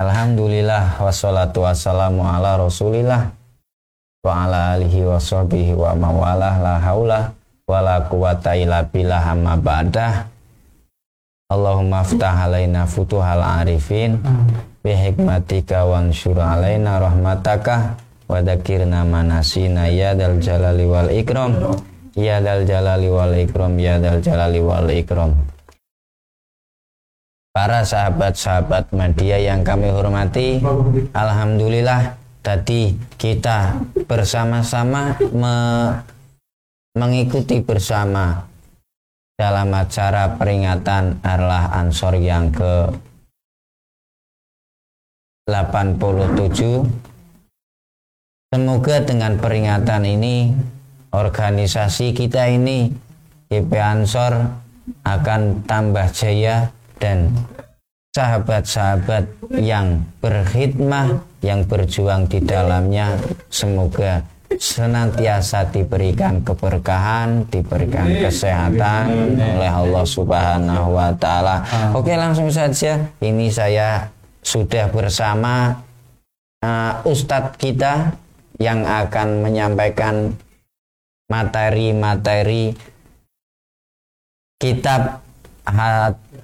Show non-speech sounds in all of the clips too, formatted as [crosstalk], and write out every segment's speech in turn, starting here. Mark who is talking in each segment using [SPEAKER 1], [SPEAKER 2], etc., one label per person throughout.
[SPEAKER 1] Alhamdulillah wassalatu wassalamu ala rasulillah wa ala alihi wa sahbihi wa mawalah la haula wa la quwata illa billah amma ba'dah Allahumma aftah alaina futuhal arifin bi hikmatika wansyur alaina rahmataka wa dzakirna manasina ya dal jalali wal ikram ya dal jalali wal ikram ya dal jalali wal ikram para sahabat-sahabat media yang kami hormati Alhamdulillah tadi kita bersama-sama me mengikuti bersama dalam acara peringatan Arlah Ansor yang ke 87 Semoga dengan peringatan ini organisasi kita ini GP Ansor akan tambah jaya dan sahabat-sahabat yang berkhidmah yang berjuang di dalamnya semoga senantiasa diberikan keberkahan, diberikan kesehatan oleh Allah Subhanahu wa taala. Oke, langsung saja. Ini saya sudah bersama uh, ustadz kita yang akan menyampaikan materi-materi kitab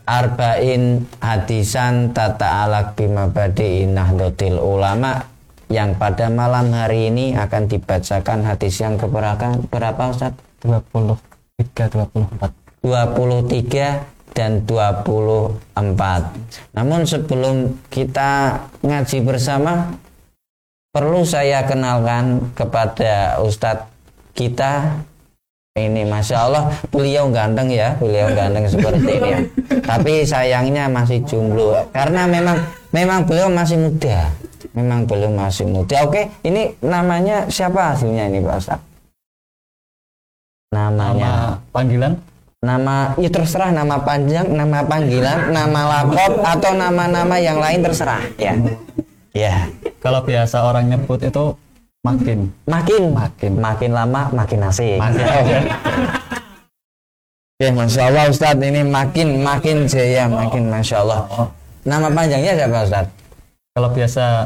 [SPEAKER 1] Arba'in Hadisan Tata Alak Bimabadi Nahdlatul Ulama. Yang pada malam hari ini akan dibacakan hadis yang keberapa berapa Ustaz?
[SPEAKER 2] 23 24
[SPEAKER 1] 23 dan 24 namun sebelum kita ngaji bersama perlu saya kenalkan kepada Ustadz kita ini masya Allah beliau ganteng ya beliau ganteng seperti ini ya. Tapi sayangnya masih jomblo. Karena memang memang beliau masih muda. Memang belum masih muda. Oke ini namanya siapa aslinya ini Pak Ustaz? Namanya.
[SPEAKER 2] Nama panggilan?
[SPEAKER 1] Nama ya terserah nama panjang nama panggilan nama lapor atau nama-nama yang lain terserah ya. Ya.
[SPEAKER 2] Kalau biasa orang nyebut itu makin.
[SPEAKER 1] Makin.
[SPEAKER 2] Makin.
[SPEAKER 1] Makin lama makin asik.
[SPEAKER 2] Makin. [laughs]
[SPEAKER 1] Ya masya Allah Ustadz ini makin makin jaya makin masya Allah. Nama panjangnya siapa Ustadz?
[SPEAKER 2] Kalau biasa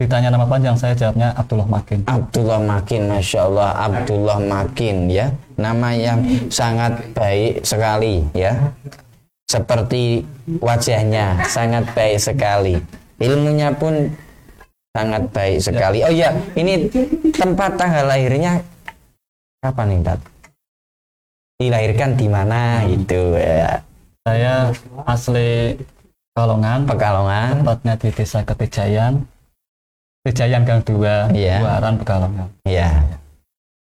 [SPEAKER 2] ditanya nama panjang saya jawabnya Abdullah Makin.
[SPEAKER 1] Abdullah Makin Masya Allah. Abdullah Makin ya. Nama yang sangat baik sekali ya. Seperti wajahnya sangat baik sekali. Ilmunya pun sangat baik sekali. Oh ya ini tempat tanggal lahirnya kapan nih Tat? dilahirkan di mana itu ya?
[SPEAKER 2] Saya asli Pekalongan.
[SPEAKER 1] Pekalongan.
[SPEAKER 2] Tempatnya di desa Ketijayan Ketijayan Gang 2
[SPEAKER 1] Iya.
[SPEAKER 2] Buaran Pekalongan.
[SPEAKER 1] Ya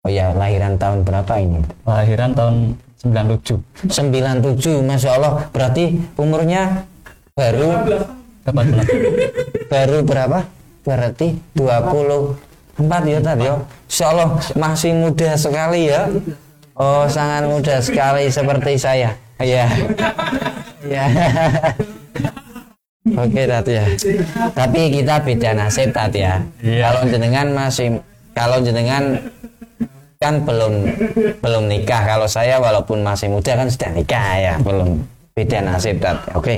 [SPEAKER 1] oh ya lahiran tahun berapa ini?
[SPEAKER 2] Lahiran tahun 97
[SPEAKER 1] 97 Masya Allah. Berarti umurnya baru
[SPEAKER 2] Dapat bulan
[SPEAKER 1] baru berapa berarti 24 ya tadi ya? Insya Allah masih muda sekali ya. Oh sangat muda sekali seperti saya. Ya ya Oke tadi ya. Tapi kita beda nasib tadi ya.
[SPEAKER 2] Iya.
[SPEAKER 1] kalau jenengan masih kalau jenengan kan belum belum nikah. Kalau saya walaupun masih muda kan sudah nikah ya. Belum. Beda nasib tadi oke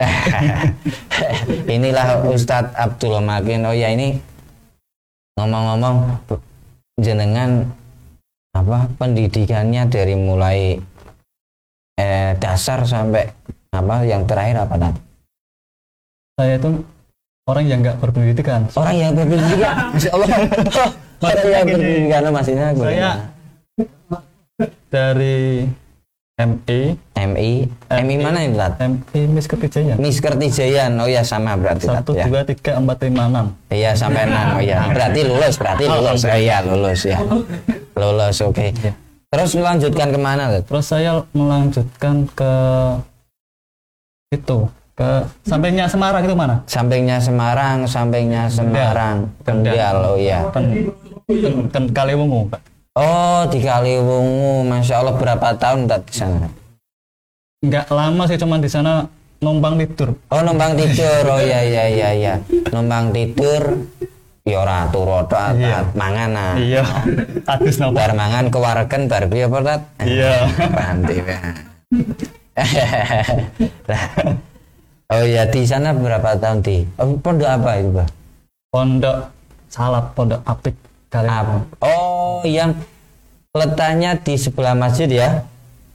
[SPEAKER 1] [laughs] inilah Ustadz Abdul Makin. Oh ya ini ngomong-ngomong jenengan apa pendidikannya dari mulai eh, dasar sampai apa yang terakhir apa nanti
[SPEAKER 2] saya itu orang yang nggak berpendidikan.
[SPEAKER 1] Orang yang berpendidikan? [laughs] Masya Allah. Orang yang berpendidikan maksudnya gue
[SPEAKER 2] saya dari MI
[SPEAKER 1] MI MI mana ini Tat?
[SPEAKER 2] MI Miss Ketijayan
[SPEAKER 1] Miss Kertijayan oh ya sama berarti
[SPEAKER 2] satu
[SPEAKER 1] ya.
[SPEAKER 2] dua tiga empat lima enam.
[SPEAKER 1] Iya sampai enam. Oh ya berarti lulus berarti lulus. oh, iya lulus ya. Lulus oke.
[SPEAKER 2] Iya.
[SPEAKER 1] terus melanjutkan ke mana Tat?
[SPEAKER 2] terus saya melanjutkan ke itu ke sampingnya Semarang itu mana?
[SPEAKER 1] Sampingnya Semarang sampingnya Semarang.
[SPEAKER 2] Kendal.
[SPEAKER 1] Kendal oh iya.
[SPEAKER 2] Kan, kan Kaliwungu Pak.
[SPEAKER 1] Oh di Kaliwungu Masya Allah berapa tahun Tat di sana
[SPEAKER 2] nggak lama sih cuman di sana numpang tidur
[SPEAKER 1] oh numpang tidur oh iya iya iya iya numpang tidur ya ora turu tok
[SPEAKER 2] Iya.
[SPEAKER 1] mangan ah.
[SPEAKER 2] iya habis nopo
[SPEAKER 1] bar mangan kewaregen bar piye apa Tat?
[SPEAKER 2] Iya.
[SPEAKER 1] Panti ya. [laughs] Oh ya di sana berapa tahun di? Oh, pondok apa itu, Bah?
[SPEAKER 2] Pondok Salap, Pondok Apik Kalimantan.
[SPEAKER 1] Oh, yang letaknya di sebelah masjid ya?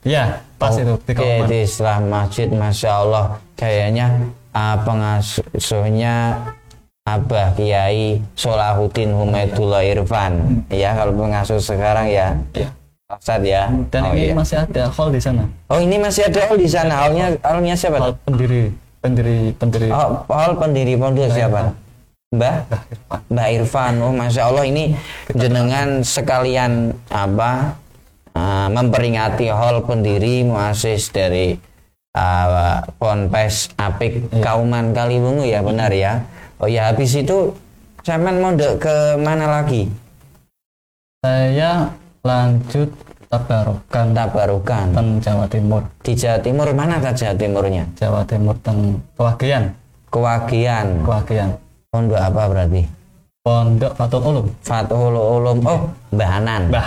[SPEAKER 2] Iya, pas itu di
[SPEAKER 1] Oke, di sebelah masjid, masya Allah, kayaknya uh, pengasuhnya Abah Kiai Solahuddin Humaidullah Irfan. Ya, kalau pengasuh sekarang ya,
[SPEAKER 2] Iya.
[SPEAKER 1] Ustadz ya.
[SPEAKER 2] Dan
[SPEAKER 1] oh,
[SPEAKER 2] ini
[SPEAKER 1] iya.
[SPEAKER 2] masih ada hall di sana.
[SPEAKER 1] oh ini masih ada hall di sana. Hallnya, hallnya siapa?
[SPEAKER 2] Hall pendiri, pendiri, pendiri.
[SPEAKER 1] Oh, hall pendiri pondok siapa? Mbah? Mbak Irfan, oh masya Allah ini jenengan sekalian apa uh, memperingati hall pendiri muasis dari uh, Ponpes Apik Kauman Kaliwungu ya benar ya. Oh ya habis itu Saman mondok ke mana lagi?
[SPEAKER 2] Saya lanjut Tabarokan
[SPEAKER 1] Tabarukan
[SPEAKER 2] dan Jawa Timur.
[SPEAKER 1] di Jawa Timur mana kan Jawa Timurnya?
[SPEAKER 2] Jawa Timur dan Kewagian.
[SPEAKER 1] Kewagian.
[SPEAKER 2] Kewagian.
[SPEAKER 1] Pondok apa berarti?
[SPEAKER 2] Pondok Fatul Ulum.
[SPEAKER 1] Fathul Ulum. Oh.
[SPEAKER 2] Bahanan.
[SPEAKER 1] Mbah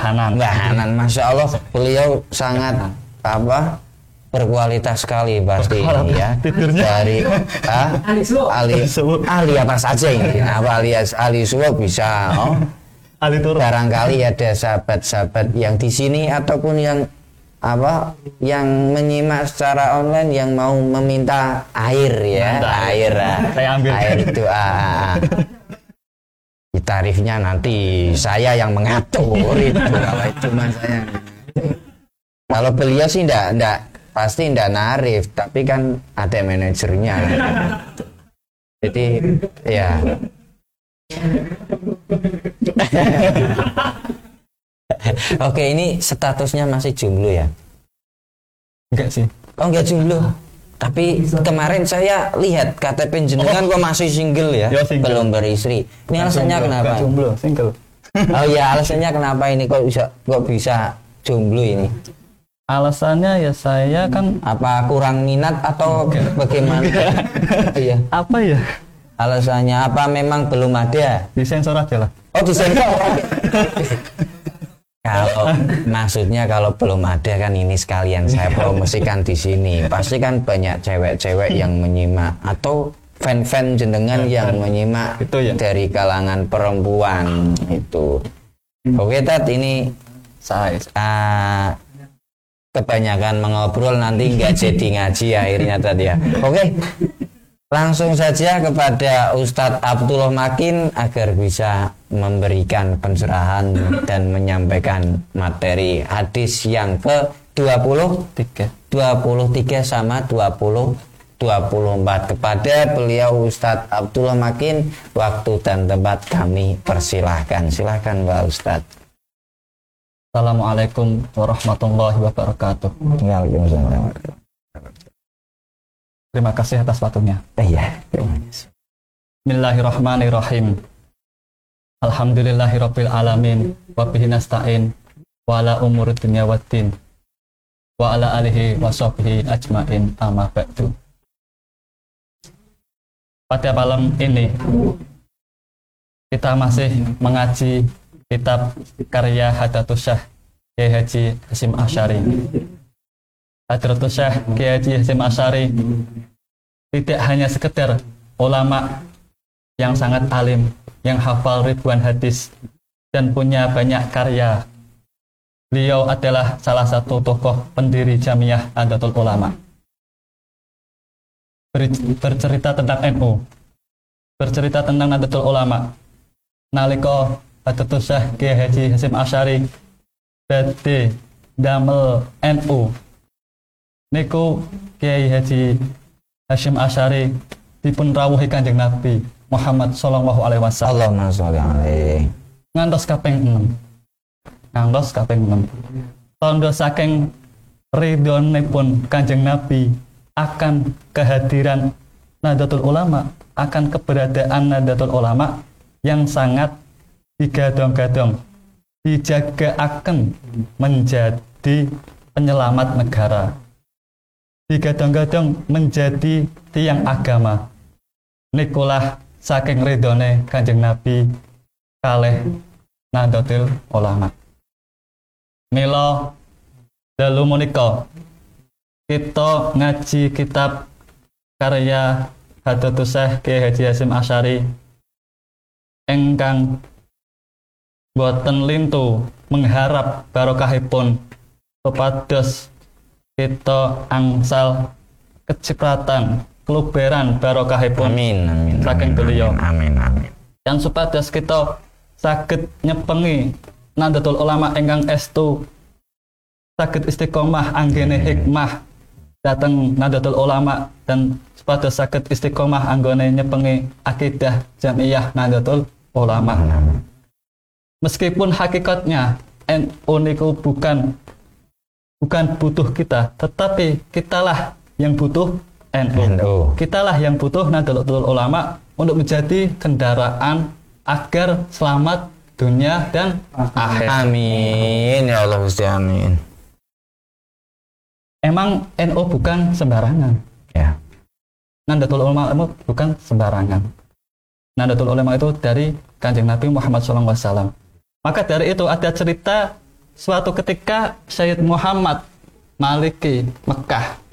[SPEAKER 1] Hanan, masya Allah, beliau sangat apa berkualitas sekali pasti ini ya.
[SPEAKER 2] Tidurnya.
[SPEAKER 1] Dari ah, ahli
[SPEAKER 2] suwuk.
[SPEAKER 1] ahli apa saja ini? Apa alias ahli suwuk bisa? Oh,
[SPEAKER 2] Ali Turun.
[SPEAKER 1] barangkali ada sahabat-sahabat yang di sini ataupun yang apa yang menyimak secara online yang mau meminta air ya
[SPEAKER 2] Minta
[SPEAKER 1] air ah.
[SPEAKER 2] Saya ambil.
[SPEAKER 1] air doa ah. Di tarifnya nanti saya yang mengatur itu kalau itu mas saya kalau beliau sih enggak enggak pasti enggak narif tapi kan ada manajernya jadi ya [laughs] [laughs] Oke ini statusnya masih jomblo ya
[SPEAKER 2] Enggak sih.
[SPEAKER 1] Oh enggak jomblo tapi kemarin saya lihat KTP jenengan kok masih single ya,
[SPEAKER 2] Ya, single.
[SPEAKER 1] belum beristri. Ini alasannya
[SPEAKER 2] Jomblo,
[SPEAKER 1] kenapa?
[SPEAKER 2] enggak Jomblo, single.
[SPEAKER 1] Oh ya alasannya kenapa ini kok bisa kok bisa jomblo ini?
[SPEAKER 2] Alasannya ya saya kan
[SPEAKER 1] Apa kurang minat atau bagaimana? Iya.
[SPEAKER 2] apa ya?
[SPEAKER 1] Alasannya apa memang belum ada?
[SPEAKER 2] Disensor aja lah.
[SPEAKER 1] Oh disensor. [laughs] kalau [laughs] maksudnya kalau belum ada kan ini sekalian saya promosikan di sini. Pasti kan banyak cewek-cewek yang menyimak atau fan-fan jenengan yang menyimak
[SPEAKER 2] Itu ya.
[SPEAKER 1] dari kalangan perempuan itu. Oke Tat ini
[SPEAKER 2] Saya.
[SPEAKER 1] ah, kebanyakan mengobrol nanti nggak jadi ngaji akhirnya tadi ya. Oke, langsung saja kepada Ustadz Abdullah Makin agar bisa memberikan pencerahan dan menyampaikan materi hadis yang ke 20
[SPEAKER 2] Tiga.
[SPEAKER 1] 23 sama 20 24 kepada beliau Ustadz Abdullah Makin waktu dan tempat kami persilahkan silahkan Pak Ustadz
[SPEAKER 2] Assalamualaikum warahmatullahi wabarakatuh.
[SPEAKER 1] Waalaikumsalam
[SPEAKER 2] Terima kasih atas waktunya.
[SPEAKER 1] iya
[SPEAKER 2] Bismillahirrahmanirrahim. Alhamdulillahirabbil alamin wa bihi nasta'in wa ala umuri dunya waddin wa ala alihi wa sahbihi ajmain amma ba'du. Pada malam ini kita masih mengaji kitab karya Hadratus Syekh Kiai Haji Hasim Asyari. Hadratus Syekh Kiai Haji Hasim Asyari tidak hanya sekedar ulama yang sangat alim, yang hafal ribuan hadis, dan punya banyak karya. Beliau adalah salah satu tokoh pendiri Jamiah Adatul Ulama. Ber- bercerita tentang NU, bercerita tentang Adatul Ulama. Naliko Adatul Syekh Kiai Haji Hasim Asyari badhe damel NU. Niku Kiai Haji Hashim Asyari dipun rawuhi Kanjeng Nabi Muhammad sallallahu alaihi wasallam.
[SPEAKER 1] Allahumma sholli alaihi.
[SPEAKER 2] Ngantos kaping 6 ngantos kaping 6 tondo saking ridhonipun Kanjeng Nabi akan kehadiran Nahdlatul Ulama akan keberadaan Nahdlatul Ulama yang sangat digadong-gadong dijaga akan menjadi penyelamat negara digadong-gadong menjadi tiang agama. Nikulah saking ridhone kanjeng Nabi kalih Nahdlatul Ulama Milo dalu menika kita ngaji kitab karya Syekh Kiai Haji Hasim Asyari engkang boten lintu mengharap barokahipun kepados kita angsal kecipratan keluberan barokahipun
[SPEAKER 1] Amin, amin.
[SPEAKER 2] Saking beliau.
[SPEAKER 1] Amin, amin.
[SPEAKER 2] yang supados kita saged nyepengi Nahdlatul Ulama ingkang estu saged istiqomah anggene hikmah dateng Nahdlatul Ulama dan supados saged istiqomah anggone nyepengi akidah Jamiah Nahdlatul Ulama.
[SPEAKER 1] Amin.
[SPEAKER 2] Meskipun hakikatnya NU niku bukan bukan butuh kita, tetapi kitalah yang butuh NU.
[SPEAKER 1] NU.
[SPEAKER 2] Kitalah yang butuh Nahdlatul Ulama untuk menjadi kendaraan agar selamat dunia dan akhir.
[SPEAKER 1] Amin ya Allah Gusti amin.
[SPEAKER 2] Emang NU bukan sembarangan.
[SPEAKER 1] Ya.
[SPEAKER 2] Nahdlatul Ulama itu bukan sembarangan. Nahdlatul Ulama itu dari Kanjeng Nabi Muhammad SAW. Maka dari itu ada cerita suatu ketika Syed Muhammad Maliki Mekah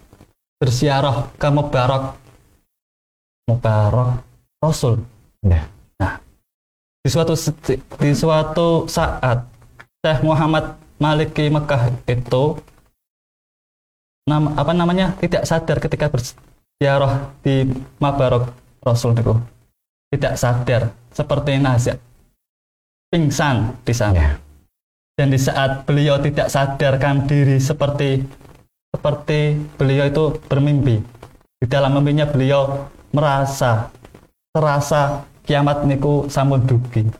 [SPEAKER 2] bersiarah ke Mubarak Mubarak Rasul.
[SPEAKER 1] Ya.
[SPEAKER 2] Nah, di suatu di suatu saat Syekh Muhammad Maliki Mekah itu nama apa namanya tidak sadar ketika berziarah di Mabarok Rasul itu tidak sadar seperti nasib pingsan di sana
[SPEAKER 1] Ya.
[SPEAKER 2] dan di saat beliau tidak sadarkan diri seperti seperti beliau itu bermimpi. Di dalam mimpinya beliau merasa terasa kiamat niku sampun dugi.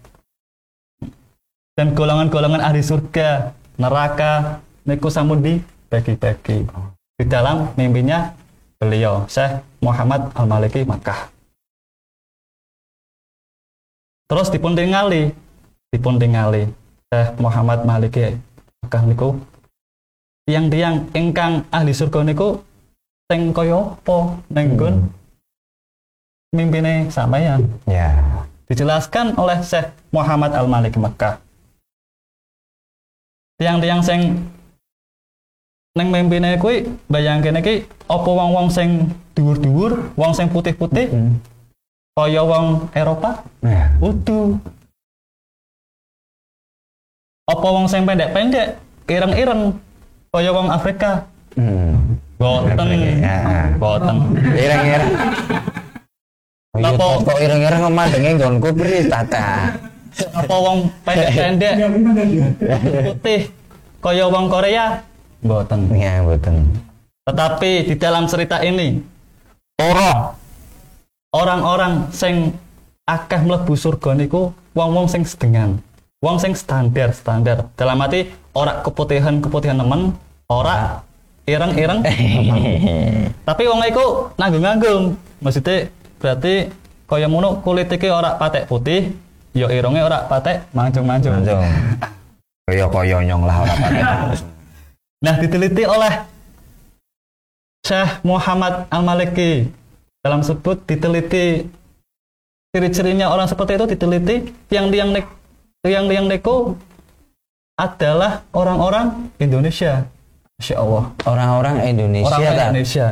[SPEAKER 2] Dan golongan-golongan ahli surga neraka niku sampun dibagi-bagi. Di dalam mimpinya beliau Syekh Muhammad Al-Maliki Makkah. Terus dipun tingali dipun tingali Syekh Muhammad Maliki Makkah niku tiang-tiang ingkang ahli surga niku sing kaya apa ning nggon mimpine sampeyan
[SPEAKER 1] Ya.
[SPEAKER 2] dijelaskan oleh Syekh Muhammad Al-Malik Mekah. Tiang-tiang sing neng mimpine kuwi bayangkene iki apa wong-wong sing dhuwur-dhuwur, wong sing putih-putih
[SPEAKER 1] Hmm.
[SPEAKER 2] kaya wong Eropa?
[SPEAKER 1] Ya.
[SPEAKER 2] Udu. Apa wong sing pendek-pendek, ireng-ireng kaya wong Afrika?
[SPEAKER 1] Hmm.
[SPEAKER 2] Boten.
[SPEAKER 1] Ya.
[SPEAKER 2] Boten.
[SPEAKER 1] Ireng-ireng. Oh, iya,
[SPEAKER 2] Napa?
[SPEAKER 1] kok ireng-ireng ngemandengi nggonku beri tata.
[SPEAKER 2] Apa wong pendek-pendek putih kaya wong Korea? Boten.
[SPEAKER 1] Ya, betul.
[SPEAKER 2] Tetapi di dalam cerita ini orang orang-orang sing akeh mlebu surga niku wong-wong sing sedengan. Wong sing standar standar. Dalam arti ora keputihan-keputihan nemen, ora ireng-ireng. [laughs] Tapi wong iku nanggung-nanggung. Maksudnya berarti kaya ngono kulit iki ora patek putih, ya irunge ora patek mancung-mancung.
[SPEAKER 1] Langsung. Koyo-koyo nyong lah ora pakai. [laughs]
[SPEAKER 2] Nah, diteliti oleh Syekh Muhammad Al-Maliki. Dalam sebut diteliti ciri-cirinya orang seperti itu diteliti tiang-tiang nek tiang-tiang neko adalah orang-orang Indonesia. Masya Allah.
[SPEAKER 1] Orang-orang Indonesia
[SPEAKER 2] Orang-orang
[SPEAKER 1] kan.
[SPEAKER 2] Indonesia.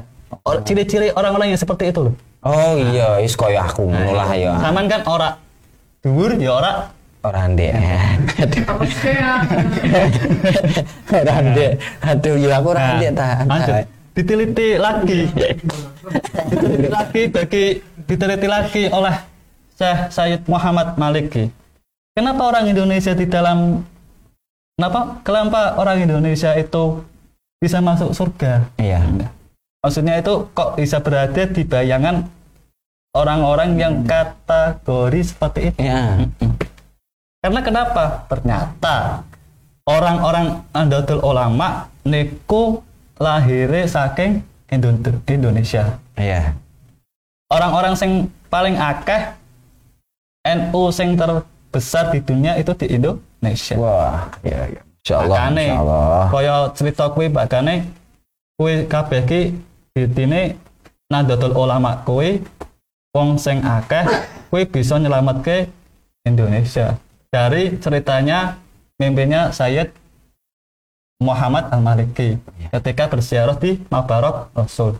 [SPEAKER 2] Or- Ciri-ciri orang-orang yang seperti itu loh.
[SPEAKER 1] Oh iya, is koyo aku ngono lah ya.
[SPEAKER 2] Saman kan ora dhuwur ya ora
[SPEAKER 1] Orang dek. Orang [laughs] dek. Aduh, ya aku orang dek ta.
[SPEAKER 2] Nah, lanjut. Diteliti lagi. diteliti lagi bagi diteliti lagi oleh Syekh Said Muhammad Maliki. Kenapa orang Indonesia di dalam kenapa kenapa orang Indonesia itu bisa masuk surga?
[SPEAKER 1] Iya.
[SPEAKER 2] Maksudnya itu kok bisa berada di bayangan orang-orang yang kategori seperti itu?
[SPEAKER 1] Iya.
[SPEAKER 2] Karena kenapa? Ternyata orang-orang Nahdlatul Ulama niku lahirnya saking Indo- Indonesia.
[SPEAKER 1] Iya.
[SPEAKER 2] Orang-orang sing paling akeh NU sing terbesar di dunia itu di Indonesia.
[SPEAKER 1] Wah, iya iya. Insyaallah.
[SPEAKER 2] Makane
[SPEAKER 1] Insyaallah.
[SPEAKER 2] kaya cerita kuwi bakane kuwi kabeh ki ditine Nahdlatul Ulama kuwi wong sing akeh kuwi bisa nyelametke Indonesia. Dari ceritanya mimpinya Sayyid Muhammad Al-Maliki ketika bersiarah di Mabarok Rasul.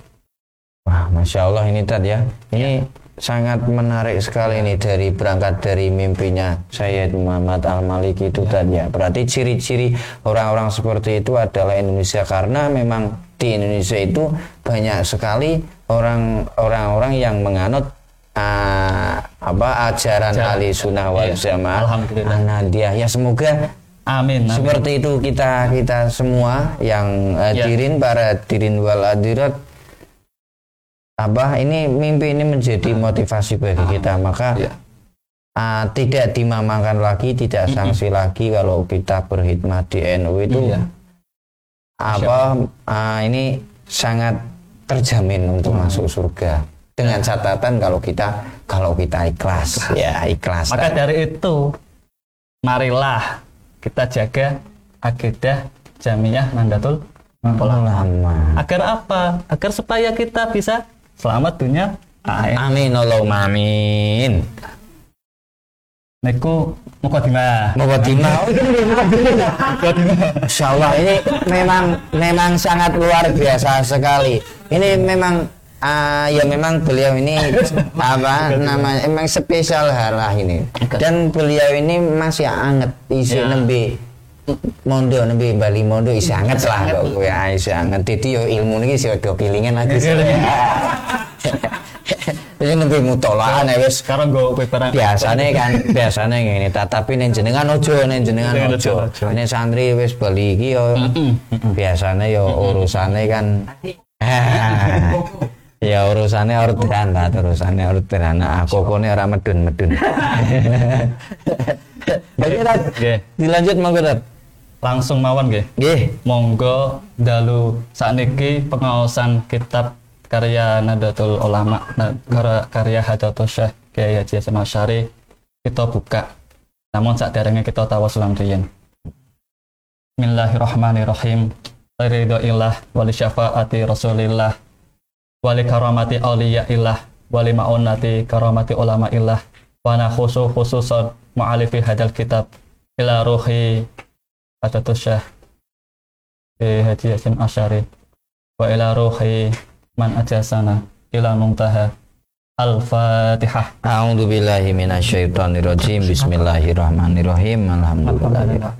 [SPEAKER 1] Wah, masya Allah ini Tad ya. Ini sangat menarik sekali ini dari berangkat dari mimpinya Sayyid Muhammad Al Maliki itu Tad ya. Berarti ciri-ciri orang-orang seperti itu adalah Indonesia karena memang di Indonesia itu banyak sekali orang orang-orang yang menganut ah, apa ajaran
[SPEAKER 2] Ajaran.
[SPEAKER 1] ahli sunnah wal
[SPEAKER 2] Iya.
[SPEAKER 1] jamaah
[SPEAKER 2] Alhamdulillah.
[SPEAKER 1] Ya semoga
[SPEAKER 2] Amin. amin.
[SPEAKER 1] seperti itu kita kita semua yang
[SPEAKER 2] Ya.
[SPEAKER 1] hadirin para hadirin wal hadirat apa ini mimpi ini menjadi motivasi bagi kita. Maka
[SPEAKER 2] Ya.
[SPEAKER 1] ah, tidak dimamakan lagi tidak sanksi lagi kalau kita berkhidmat di NU itu.
[SPEAKER 2] Iya.
[SPEAKER 1] apa ah, ini sangat terjamin untuk masuk surga. Dengan catatan kalau kita kalau kita ikhlas. Ya ikhlas.
[SPEAKER 2] Maka dari itu, marilah kita jaga akidah jamiah Nahdlatul Ulama.
[SPEAKER 1] Ulama.
[SPEAKER 2] Agar apa? Agar supaya kita bisa selamat dunia akhirat.
[SPEAKER 1] Amin Allahumma amin.
[SPEAKER 2] Niku mukadimah.
[SPEAKER 1] Mukaddimah. Masya [laughs] Allah ini memang memang sangat luar biasa sekali. Ini memang ah, ya memang beliau ini apa namanya emang spesial lah ini. Dan beliau ini masih anget isi
[SPEAKER 2] Ya.
[SPEAKER 1] nembe mondo nembe Bali mondo isi anget lah kok. Kowe ae isi anget. Dadi yo ilmu niki sih do kilingan lagi. [laughs] Ini nembe mutolaah nek wis
[SPEAKER 2] Sekarang gue paperan.
[SPEAKER 1] biasanya kan biasanya ta. Tapi ning jenengan ojo ning jenengan ojo ini santri wis bali iki yo biasanya yo urusane kan. [laughs] Ya urusannya orderan lah urusannya orderan nah, aku kone ora medun medun [laughs] Oke, dilanjut monggo.
[SPEAKER 2] Langsung mawon nggih.
[SPEAKER 1] Nggih.
[SPEAKER 2] Monggo dalu sakniki pengaosan kitab karya Nahdlatul Ulama karya, karya Hadatul Syekh Kiai Haji Hasyim Asy'ari kita buka. Namun saat kita tawasulan riyen. Bismillahirrahmanirrahim. Ridho ilah wali syafaati Rasulillah wali karamati awliya ilah wali ma'unati karamati ulama ilah wa nakhusu khususan mu'alifi hadal kitab ila ruhi Hadatul Syekh Kiai Haji Hasyim Asy'ari wa ila ruhi man ajasana ila muntaha Al-Fatihah
[SPEAKER 1] A'udzu billahi minasyaitonir rajim. Bismillahirrahmanirrahim. Alhamdulillah.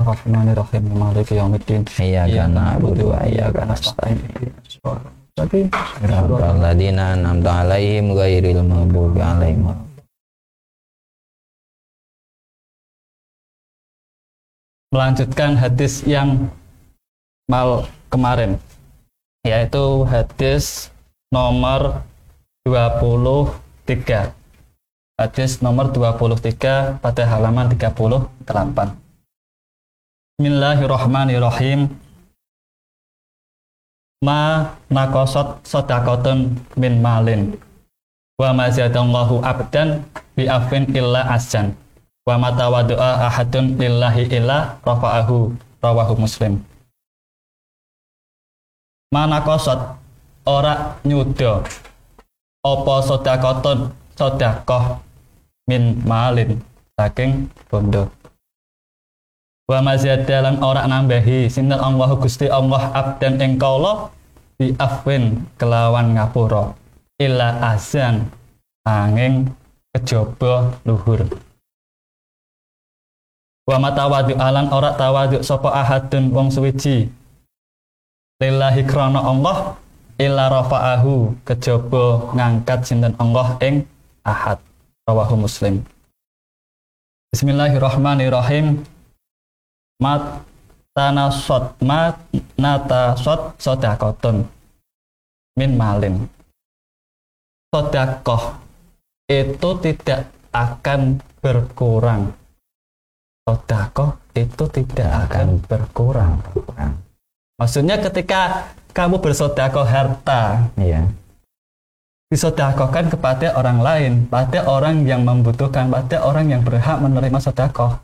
[SPEAKER 2] Rahmanirrahim Maliki yaumiddin
[SPEAKER 1] Iyyaka na'budu wa iyyaka nasta'in. Siratal ladzina an'amta 'alaihim ghairil maghdubi 'alaihim.
[SPEAKER 2] Melanjutkan hadis yang mal kemarin yaitu hadis nomor 23 hadis nomor 23 pada halaman 38 Bismillahirrahmanirrahim. Ma nakosot sodakotun min malin wa ma zadallahu abdan bi afin illa asjan wa mata wadu'a ahadun lillahi illa rafa'ahu rawahu muslim. Mana kosot ora nyudo opo sodakoton sodakoh min malin saking bondo. Wa mazadalan ora nambahi sinten Allah Gusti Allah abdan ing kala bi afwin kelawan ngapura illa azan angin kejaba luhur wa matawadu alan ora tawadu sapa ahadun wong suwiji. Lillahi krana Allah illa rafa'ahu kejaba ngangkat sinten Allah ing ahad. Rawahu muslim. Bismillahirrahmanirrahim. Mat tanasot mat natasot sodakoton min malin. Sodakoh itu tidak akan berkurang sodakoh itu tidak akan berkurang maksudnya ketika kamu bersodakoh harta
[SPEAKER 1] Iya.
[SPEAKER 2] disodakohkan kepada orang lain, pada orang yang membutuhkan, pada orang yang berhak menerima sodakoh.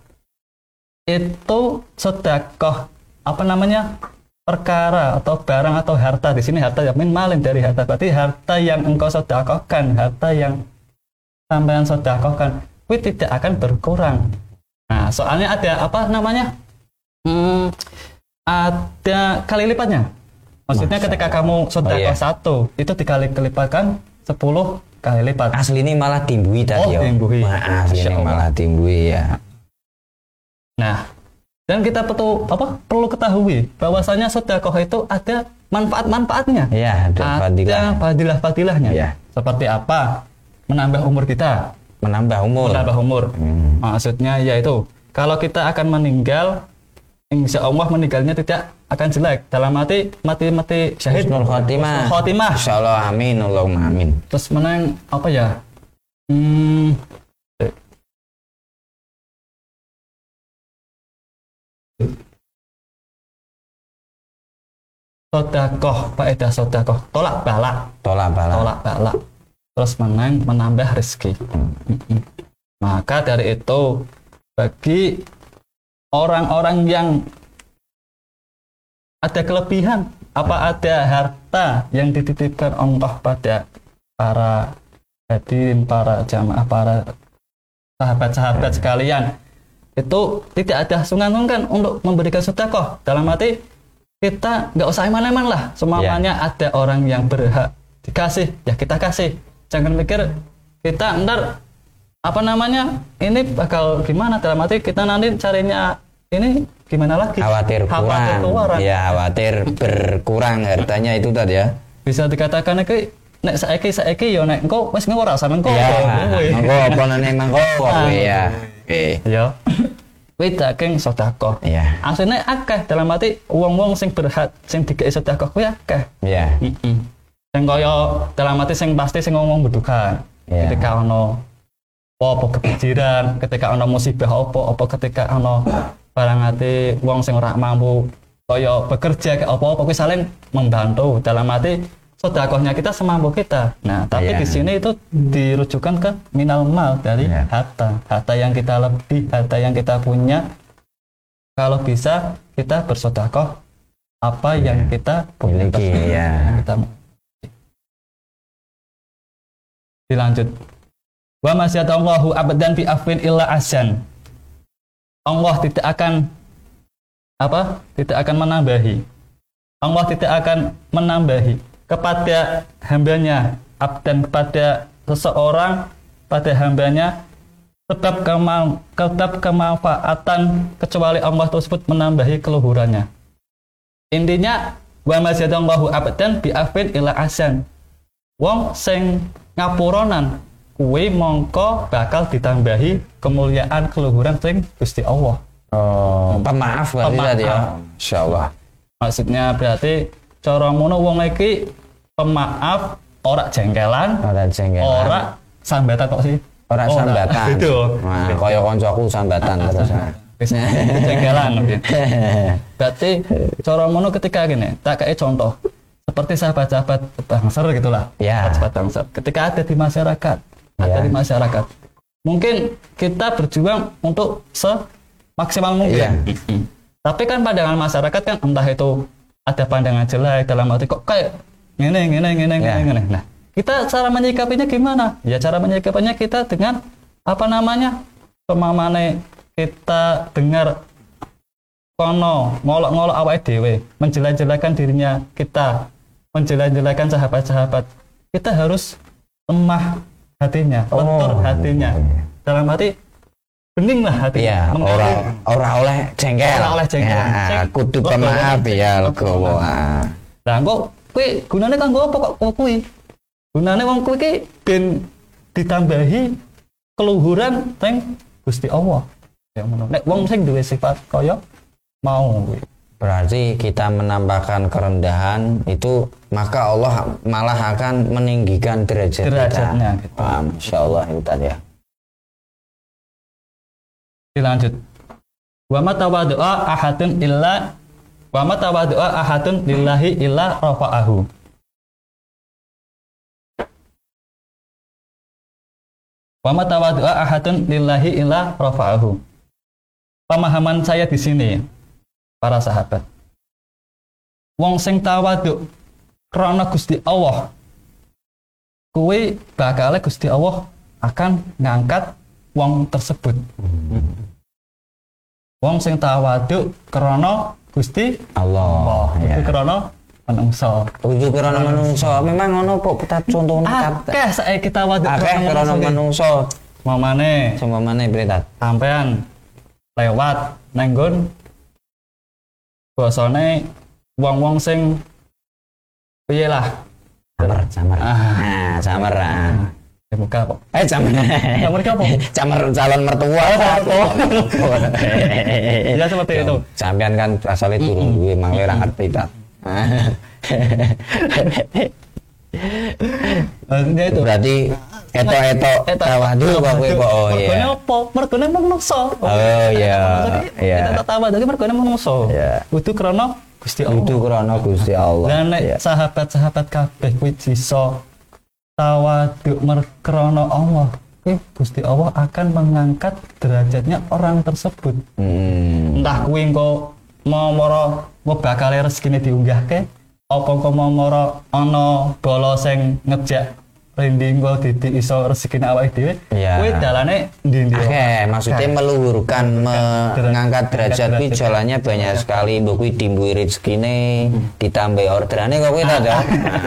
[SPEAKER 2] Itu sodakoh apa namanya perkara atau barang atau harta di sini harta yang malin dari harta berarti harta yang engkau sodakohkan, harta yang sampean sodakohkan, itu tidak akan berkurang. Nah, soalnya ada apa namanya? Hmm, ada kali lipatnya. Maksudnya ketika kamu sedekah
[SPEAKER 1] iya.
[SPEAKER 2] satu, itu dikali kelipatkan 10 kali lipat.
[SPEAKER 1] Asli ini malah timbui tadi
[SPEAKER 2] Oh,
[SPEAKER 1] yo.
[SPEAKER 2] timbui. Masya
[SPEAKER 1] ini malah timbui ya.
[SPEAKER 2] Nah, dan kita perlu apa? Perlu ketahui bahwasanya sedekah itu ada manfaat-manfaatnya.
[SPEAKER 1] Iya, ada fadilah.
[SPEAKER 2] Ada fadilah-fadilahnya.
[SPEAKER 1] Iya.
[SPEAKER 2] Seperti apa? Menambah umur kita,
[SPEAKER 1] Menambah umur.
[SPEAKER 2] menambah umur.
[SPEAKER 1] Hmm.
[SPEAKER 2] Maksudnya yaitu kalau kita akan meninggal, insya Allah meninggalnya tidak akan jelek. Dalam mati mati-mati syahid.
[SPEAKER 1] Husnul khotimah.
[SPEAKER 2] Khotimah.
[SPEAKER 1] Insya Allah amin, Allahumma amin.
[SPEAKER 2] Terus menang apa ya? Hmm, sodakoh, faedah sodakoh, tolak balak,
[SPEAKER 1] Tolak bala.
[SPEAKER 2] tolak balak. Terus menang menambah rezeki. Maka dari itu bagi orang-orang yang ada kelebihan, apa ada harta yang dititipkan Allah pada para hadirin, para jamaah, para sahabat-sahabat sekalian, itu tidak ada sungkan-sungkan untuk memberikan sedekah. Dalam arti kita nggak usah eman-eman lah, semuanya ada orang yang berhak dikasih, ya kita kasih. Jangan mikir kita ntar apa namanya ini bakal gimana dalam arti kita nanti carinya ini gimana lagi
[SPEAKER 1] Khawatir
[SPEAKER 2] Khawatir
[SPEAKER 1] kurang.
[SPEAKER 2] kurang.
[SPEAKER 1] Ya, khawatir berkurang hartanya itu tadi ya.
[SPEAKER 2] bisa dikatakan iki nek saiki saiki ya nek engko wis ngora sampe engko
[SPEAKER 1] Ya, monggo apa nane monggo kowe ya. Oke.
[SPEAKER 2] ya kuwi daging sedekah
[SPEAKER 1] Ya.
[SPEAKER 2] asline akeh dalam arti wong-wong sing berhak sing dikei sedekah kuwi akeh
[SPEAKER 1] Ya.
[SPEAKER 2] Heeh. Sing kaya dalam arti sing pasti sing ngomong bedukan.
[SPEAKER 1] Iya.
[SPEAKER 2] Ketika ono apa kepikiran, ketika ono musibah apa, apa ketika ono barang ati wong sing ora mampu kaya bekerja ke apa-apa kuwi saling membantu dalam arti sedekahnya kita semampu kita. Nah, tapi
[SPEAKER 1] Iya.
[SPEAKER 2] di sini itu dirujukan ke minal mal dari
[SPEAKER 1] Iya.
[SPEAKER 2] harta. Harta yang kita lebih, harta yang kita punya. Kalau bisa kita bersedekah apa yang kita punya
[SPEAKER 1] ya.
[SPEAKER 2] yang kita dilanjut. Wa masyadallahu abadan bi afwin illa asan Allah tidak akan apa? Tidak akan menambahi. Allah tidak akan menambahi kepada hambanya abdan kepada seseorang pada hambanya tetap kemal tetap kemanfaatan kecuali Allah tersebut menambahi keluhurannya. Intinya wa masyadallahu abdan bi afwin illa asan wong sing ngapuronan kuwi mongko bakal ditambahi kemuliaan keluhuran sing Gusti Allah.
[SPEAKER 1] Oh, pemaaf berarti
[SPEAKER 2] Pemaaf.
[SPEAKER 1] tadi ya. Insyaallah.
[SPEAKER 2] Maksudnya berarti cara ngono wong iki pemaaf ora jengkelan,
[SPEAKER 1] Ora jengkelan.
[SPEAKER 2] ora sambatan kok sih.
[SPEAKER 1] Ora sambatan.
[SPEAKER 2] Itu.
[SPEAKER 1] Nah, kaya koncoku sambatan terus.
[SPEAKER 2] Wis jengkelan. [laughs] Berarti cara ngono ketika gini, tak kayak contoh seperti sahabat-sahabat bangser gitulah.
[SPEAKER 1] Ya.
[SPEAKER 2] Sahabat bangser. Ketika ada di masyarakat, ada
[SPEAKER 1] Ya.
[SPEAKER 2] di masyarakat. Mungkin kita berjuang untuk semaksimal mungkin.
[SPEAKER 1] Iya.
[SPEAKER 2] Tapi kan pandangan masyarakat kan entah itu ada pandangan jelek dalam arti kok kayak ngene ngene ngene ngene
[SPEAKER 1] Ya.
[SPEAKER 2] ngene. Nah, kita cara menyikapinya gimana? Ya cara menyikapinya kita dengan apa namanya? Pemamane kita dengar kono ngolok-ngolok awake dhewe, menjelek-jelekan dirinya kita, menjelek-jelekan sahabat-sahabat. Kita harus lemah hatinya, lentur
[SPEAKER 1] Oh.
[SPEAKER 2] hatinya. Dalam hati bening lah hatinya.
[SPEAKER 1] Iya,
[SPEAKER 2] Mengaku-
[SPEAKER 1] ora ora oleh jengkel.
[SPEAKER 2] Ora oleh jengkel.
[SPEAKER 1] Ya, kudu pemaaf ya legowo. ah.
[SPEAKER 2] Lah kok kuwi gunane kanggo apa kok kok kuwi? Gunane wong kuwi ki ben ditambahi keluhuran teng Gusti Allah. Ya ngono. Nek wong sing duwe sifat kaya mau kuwi.
[SPEAKER 1] Berarti kita menambahkan kerendahan itu maka Allah malah akan meninggikan derajat
[SPEAKER 2] Derajatnya,
[SPEAKER 1] kita.
[SPEAKER 2] gitu.
[SPEAKER 1] Wah, Masya Allah itu tadi ya.
[SPEAKER 2] Dilanjut. Wa ma tawaddu'a ahadun illa wa ma tawaddu'a ahadun lillahi illa rafa'ahu. Wa ma tawaddu'a ahadun lillahi illa rafa'ahu. Pemahaman saya di sini para sahabat. Wong sing tawaduk krana Gusti Allah kuwi bakal Gusti Allah akan ngangkat wong tersebut. Wong sing tawaduk krana Gusti
[SPEAKER 1] Allah.
[SPEAKER 2] Allah.
[SPEAKER 1] ya.
[SPEAKER 2] Krana menungso
[SPEAKER 1] Ujuk krana menungso. Memang ngono kok kita contohnya kata.
[SPEAKER 2] akeh saiki tawaduk
[SPEAKER 1] Akeh krana menungso.
[SPEAKER 2] mamane
[SPEAKER 1] Sama mana berita?
[SPEAKER 2] sampean lewat nenggon basane wong-wong sing piye lah
[SPEAKER 1] Samar, samar.
[SPEAKER 2] Ah.
[SPEAKER 1] Nah, samar. ah.
[SPEAKER 2] ya muka kok
[SPEAKER 1] Eh, samar.
[SPEAKER 2] Samar ki apa? [laughs]
[SPEAKER 1] Samar calon mertua. [laughs]
[SPEAKER 2] ya seperti itu
[SPEAKER 1] Sampean kan asalnya turun gue mangke ora ngerti ta. [laughs]
[SPEAKER 2] maksudnya
[SPEAKER 1] Berarti eto-eto
[SPEAKER 2] Eta
[SPEAKER 1] tawadu kok kowe kok oh
[SPEAKER 2] mergone
[SPEAKER 1] iya.
[SPEAKER 2] mergone menungso
[SPEAKER 1] Oh iya. Iya.
[SPEAKER 2] kita tawa dadi mergone menungso
[SPEAKER 1] Iya.
[SPEAKER 2] kudu krana Gusti Allah
[SPEAKER 1] Itu krana Gusti Allah.
[SPEAKER 2] Lah nek
[SPEAKER 1] Iya.
[SPEAKER 2] sahabat-sahabat kabeh kuwi bisa tawaduk merkrana Allah, kuwi Gusti Allah akan mengangkat derajatnya orang tersebut.
[SPEAKER 1] Hmm.
[SPEAKER 2] Entah kuwi engko mau moro mau bakal rezekine diunggahke, apa engko mau moro ana bala sing ngejak rindi engko dadi iso rezekine awake dhewe.
[SPEAKER 1] Iya.
[SPEAKER 2] Kuwi dalane ndi-ndi.
[SPEAKER 1] Oke, maksudnya meluhurkan, mengangkat derajat kuwi jalannya banyak sekali. Mbok kuwi dimbui rezekine, ditambah orderane kok kuwi ta? Nah,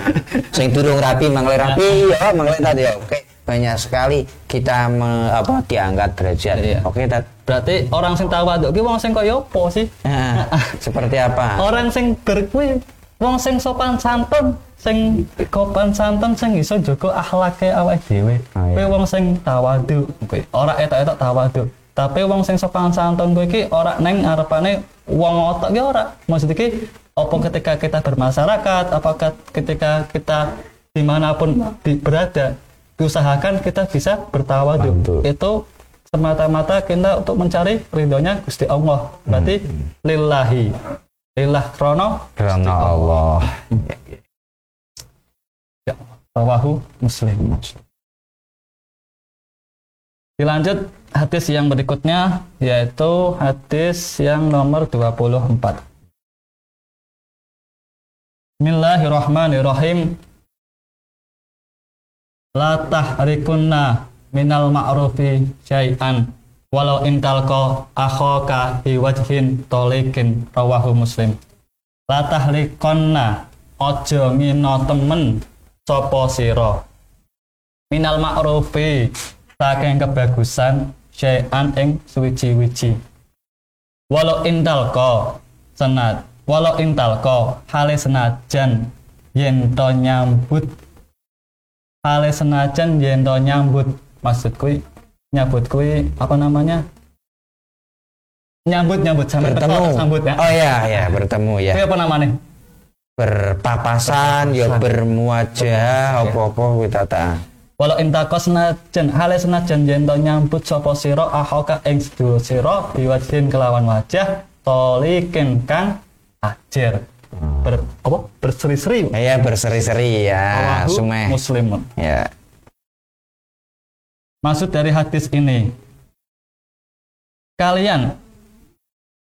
[SPEAKER 1] [laughs] Sing durung rapi mangle rapi ya, mangle tadi ya. Oke, banyak sekali kita me- apa diangkat derajat.
[SPEAKER 2] Iya.
[SPEAKER 1] Oke, Tat.
[SPEAKER 2] Berarti orang sing tawaduk ki wong sing kaya apa sih?
[SPEAKER 1] Nah, seperti apa? [laughs]
[SPEAKER 2] orang sing berkuwi wong sing sopan santun sing sopan santun sing iso jaga akhlake awake dhewe.
[SPEAKER 1] Oh, iya.
[SPEAKER 2] kuwi wong sing tawadu kuwi ora etok-etok tawadu. Tapi wong sing sopan santun kuwi iki ora neng arepane wong otak ki ora. Maksud iki apa ketika kita bermasyarakat apakah ketika kita di mana pun di, berada diusahakan kita bisa bertawadu.
[SPEAKER 1] Betul.
[SPEAKER 2] itu semata-mata kita untuk mencari ridhonya Gusti Allah. Berarti lillahi lillah krono
[SPEAKER 1] Karena Allah.
[SPEAKER 2] ya rawahu muslim. Dilanjut hadis yang berikutnya yaitu hadis yang nomor 24 Bismillahirrahmanirrahim. La tahrikunna minal ma'rufi syai'an walau intalko akhoka biwajhin tolikin rawahu muslim. Latah likonna ojo ngino temen sopo siro minal ma'rufi saking kebagusan syai'an ing suwiji-wiji. Walau intalko senat walau intalko hale senajan yento nyambut. Hale senajan yento nyambut. Maksudku nyambut kuwi apa namanya nyambut nyambut sampai
[SPEAKER 1] Bertemu.
[SPEAKER 2] teko sambut ya
[SPEAKER 1] Oh iya, ya, bertemu ya.
[SPEAKER 2] Apa namanya
[SPEAKER 1] Berpapasan, ya bermuajah, apa-apa kuwi tata.
[SPEAKER 2] Walau intako senajan hale senajan yen to nyambut sapa sira ahoka ing sedulur sira biwajhin kelawan wajah tolikin kang ajer ber apa berseri-seri
[SPEAKER 1] Ya berseri-seri ya, sumeh.
[SPEAKER 2] muslimun
[SPEAKER 1] Ya.
[SPEAKER 2] Maksud dari hadis ini, kalian,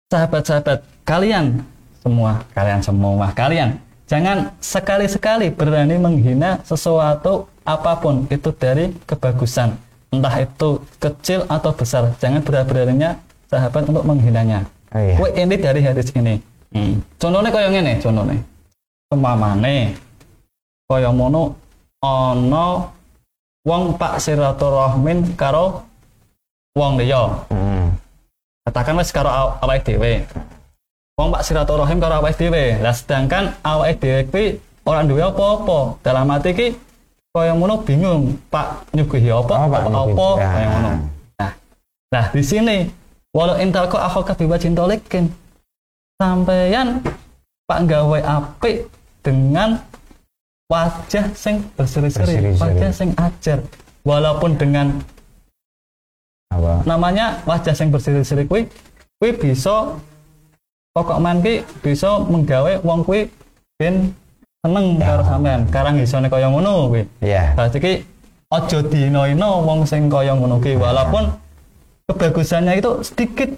[SPEAKER 2] sahabat-sahabat, kalian semua, kalian semua, kalian jangan sekali-sekali berani menghina sesuatu apa pun itu dari kebagusan, entah itu kecil atau besar. Jangan berani-beraninya sahabat untuk menghinanya.
[SPEAKER 1] Oh, iya.
[SPEAKER 2] Ini dari hadis ini. Hmm. Contohnya kaya ngene, contohnya. Pemamane kaya mono ana wong pak silaturahmin karo wong liya.
[SPEAKER 1] Hmm.
[SPEAKER 2] Katakan wis karo aw- awake dhewe. Wong pak silaturahim karo awake dhewe. Lah sedangkan awake dhewe kuwi ora duwe apa-apa. Dalam hati ki kaya ngono bingung, Pak nyuguhi apa?
[SPEAKER 1] Oh, Pak
[SPEAKER 2] apa
[SPEAKER 1] Ya.
[SPEAKER 2] kaya ngono. Nah, nah di sini walau intal kok aku kabiwa cintolikin sampeyan Pak gawe apik dengan wajah sing berseri-seri, wajah sing ajar. Walaupun dengan
[SPEAKER 1] Apa?
[SPEAKER 2] namanya wajah sing berseri-seri kuwi kuwi bisa pokok man ki bisa menggawe wong kuwi ben seneng karo sampean. Karang isone kaya ngono kuwi.
[SPEAKER 1] Ya.
[SPEAKER 2] Berarti ki aja dino-ino wong sing kaya ngono ki walaupun kebagusannya itu sedikit.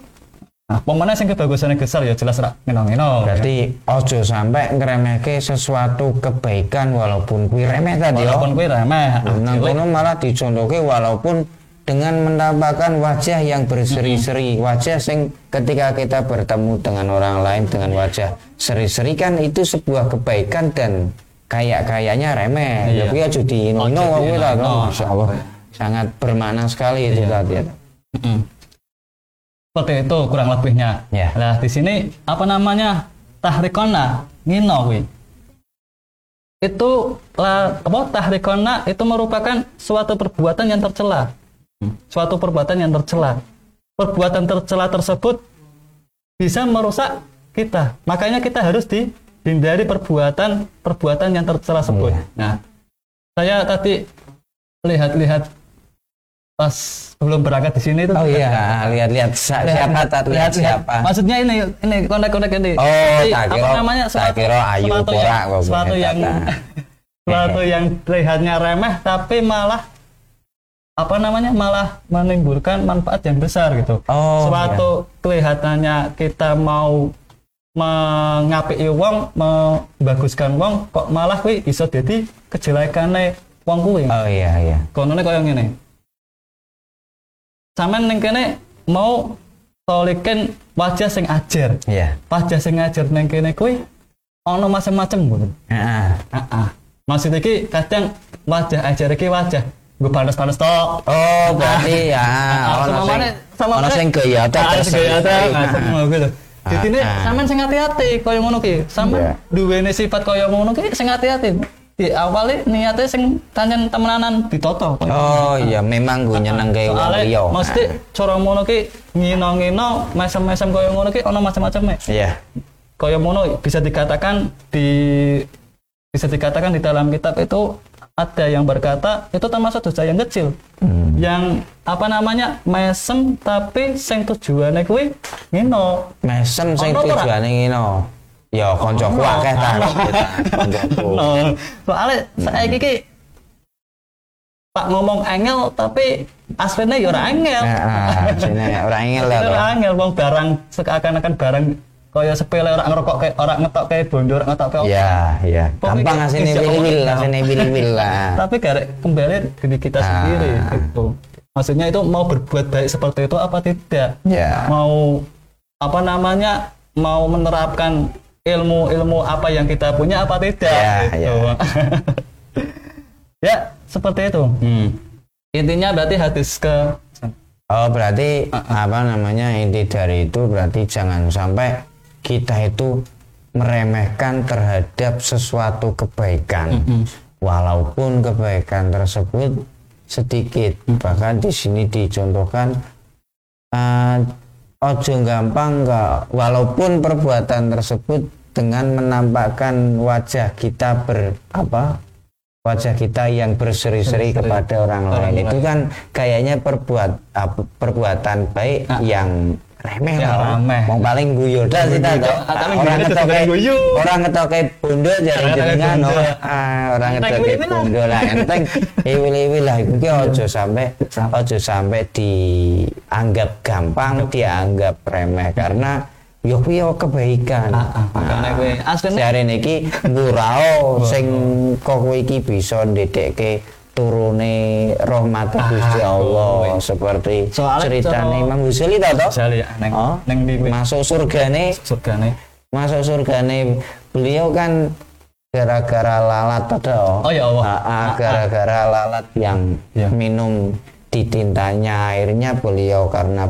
[SPEAKER 2] Nah, pemana sing kebagusannya besar ya jelas rak ngino-ngino.
[SPEAKER 1] Berarti ojo sampai ngeremehke sesuatu kebaikan walaupun kuwi remeh tadi yo.
[SPEAKER 2] walaupun kuwi remeh.
[SPEAKER 1] Nang
[SPEAKER 2] cilik.
[SPEAKER 1] kono malah dicontohke walaupun dengan menampakkan wajah yang berseri-seri, wajah sing ketika kita bertemu dengan orang lain dengan wajah seri-seri kan itu sebuah kebaikan dan kayak-kayaknya remeh.
[SPEAKER 2] Iya.
[SPEAKER 1] Tapi aja di ino
[SPEAKER 2] Ojo
[SPEAKER 1] kok kita
[SPEAKER 2] diino-ino.
[SPEAKER 1] Masya Allah sangat bermakna sekali itu
[SPEAKER 2] Iya.
[SPEAKER 1] tadi.
[SPEAKER 2] Mm. Seperti itu kurang lebihnya.
[SPEAKER 1] Ya.
[SPEAKER 2] Nah, di sini apa namanya? Tahrikona ngino kuwi. Itu lah, apa tahrikona itu merupakan suatu perbuatan yang tercela. Suatu perbuatan yang tercela. Perbuatan tercela tersebut bisa merusak kita. Makanya kita harus dihindari perbuatan perbuatan yang tercela tersebut.
[SPEAKER 1] Iya.
[SPEAKER 2] Nah, saya tadi lihat-lihat pas sebelum berangkat di sini itu
[SPEAKER 1] Oh iya, lihat-lihat sa- siapa tat lihat siapa.
[SPEAKER 2] Maksudnya ini ini kontak-kontak ini.
[SPEAKER 1] Oh,
[SPEAKER 2] Jadi,
[SPEAKER 1] tak
[SPEAKER 2] apa
[SPEAKER 1] kira-
[SPEAKER 2] namanya?
[SPEAKER 1] tak kira ayu
[SPEAKER 2] suatu
[SPEAKER 1] porak
[SPEAKER 2] yang, suatu yang suatu [laughs] yang terlihatnya remeh tapi malah apa namanya? malah menimbulkan manfaat yang besar gitu.
[SPEAKER 1] Oh,
[SPEAKER 2] suatu kelihatannya kita mau mengapiki wong, membaguskan wong kok malah kuwi bisa jadi kejelekane wong kuwi.
[SPEAKER 1] Oh iya iya.
[SPEAKER 2] konone kaya ngene. Sampeyan ning kene mau toliken wajah sing ajar.
[SPEAKER 1] Iya.
[SPEAKER 2] Wajah sing ajar ning kene kuwi ana macam-macam ngono.
[SPEAKER 1] Heeh.
[SPEAKER 2] Heeh. Maksud iki kadang wajah ajar iki wajah gue panas-panas tok.
[SPEAKER 1] Oh, berarti [laughs] ya
[SPEAKER 2] Ah,
[SPEAKER 1] ono
[SPEAKER 2] sama
[SPEAKER 1] sing ono sing gaya
[SPEAKER 2] Ah,
[SPEAKER 1] terus.
[SPEAKER 2] sing ngono kuwi lho. Jadi ini
[SPEAKER 1] Ah, ah.
[SPEAKER 2] sampean sing hati-hati kaya ngono ki.
[SPEAKER 1] Iya.
[SPEAKER 2] Sampean duweni sifat kaya ngono ki sing hati-hati. Di awalnya niatnya sing tanjen temenanan ditoto. kaya
[SPEAKER 1] Oh iya, memang gue nyeneng kayak wong liya.
[SPEAKER 2] mesti cara ngono ki ngino-ngino mesem-mesem kaya ngono ki ana macam-macam.
[SPEAKER 1] Iya.
[SPEAKER 2] Kaya ngono bisa dikatakan di bisa dikatakan di dalam kitab itu ada yang berkata itu termasuk dosa yang kecil.
[SPEAKER 1] Hmm.
[SPEAKER 2] Yang apa namanya? mesem tapi sing tujuannya kuwi ngino.
[SPEAKER 1] Mesem sing tujuane ngino. Ya kancaku
[SPEAKER 2] Ono.
[SPEAKER 1] akeh ta.
[SPEAKER 2] Soalnya saiki ki Pak ngomong angel tapi aslinya ya ora angel.
[SPEAKER 1] Heeh, sini ora ingin lah.
[SPEAKER 2] Itu
[SPEAKER 1] Bro.
[SPEAKER 2] angel wong barang seakan-akan barang kaya sepele orang ngerokok kayak orang ngetok kayak bondo orang ngetok kayak
[SPEAKER 1] Iya, iya.
[SPEAKER 2] Pokoknya
[SPEAKER 1] Gampang asine wil-wil,
[SPEAKER 2] ngomong.
[SPEAKER 1] asine wil-wil lah. [laughs]
[SPEAKER 2] tapi garek kembali diri kita
[SPEAKER 1] Ah.
[SPEAKER 2] sendiri gitu. Maksudnya itu mau berbuat baik seperti itu apa tidak?
[SPEAKER 1] Ya.
[SPEAKER 2] Mau apa namanya? Mau menerapkan ilmu-ilmu apa yang kita punya apa tidak?
[SPEAKER 1] Ya,
[SPEAKER 2] gitu. [laughs] ya, seperti itu.
[SPEAKER 1] Hmm.
[SPEAKER 2] Intinya berarti hadis ke
[SPEAKER 1] Oh, berarti apa namanya inti dari itu berarti jangan sampai kita itu meremehkan terhadap sesuatu kebaikan. Walaupun kebaikan tersebut sedikit. Bahkan di sini dicontohkan eh, ojo gampang nggak walaupun perbuatan tersebut dengan menampakkan wajah kita ber apa wajah kita yang berseri-seri
[SPEAKER 2] Berseri.
[SPEAKER 1] kepada orang
[SPEAKER 2] Orang
[SPEAKER 1] lain itu kan kayaknya perbuat perbuatan baik
[SPEAKER 2] Ah.
[SPEAKER 1] yang remeh lah
[SPEAKER 2] remeh.
[SPEAKER 1] Wong paling guyu dah sih
[SPEAKER 2] Guyu,
[SPEAKER 1] tau.
[SPEAKER 2] ah,
[SPEAKER 1] orang ngetoke orang ngetoke bondo jadi
[SPEAKER 2] Orang ngetoke
[SPEAKER 1] jenengan
[SPEAKER 2] bondo.
[SPEAKER 1] oh. ah orang ngetoke
[SPEAKER 2] lah.
[SPEAKER 1] lah enteng [laughs] iwil-iwil lah iku ki ojo sampai ojo sampai dianggap gampang dianggap remeh karena yo kuwi kebaikan
[SPEAKER 2] Ah, ah, makanya kuwi aslinya
[SPEAKER 1] Sehari niki ngurao sing kok kowe iki bisa ndedekke turune rahmat Gusti Allah seperti ceritane Imam Ghazali ta
[SPEAKER 2] neng neng di kuwi.
[SPEAKER 1] Masuk surgane,
[SPEAKER 2] surgane.
[SPEAKER 1] masuk surgane beliau kan gara-gara lalat toh.
[SPEAKER 2] Oh, ya Allah.
[SPEAKER 1] Ah, ah, gara-gara lalat yang
[SPEAKER 2] Ya.
[SPEAKER 1] minum ditintanya airnya beliau karena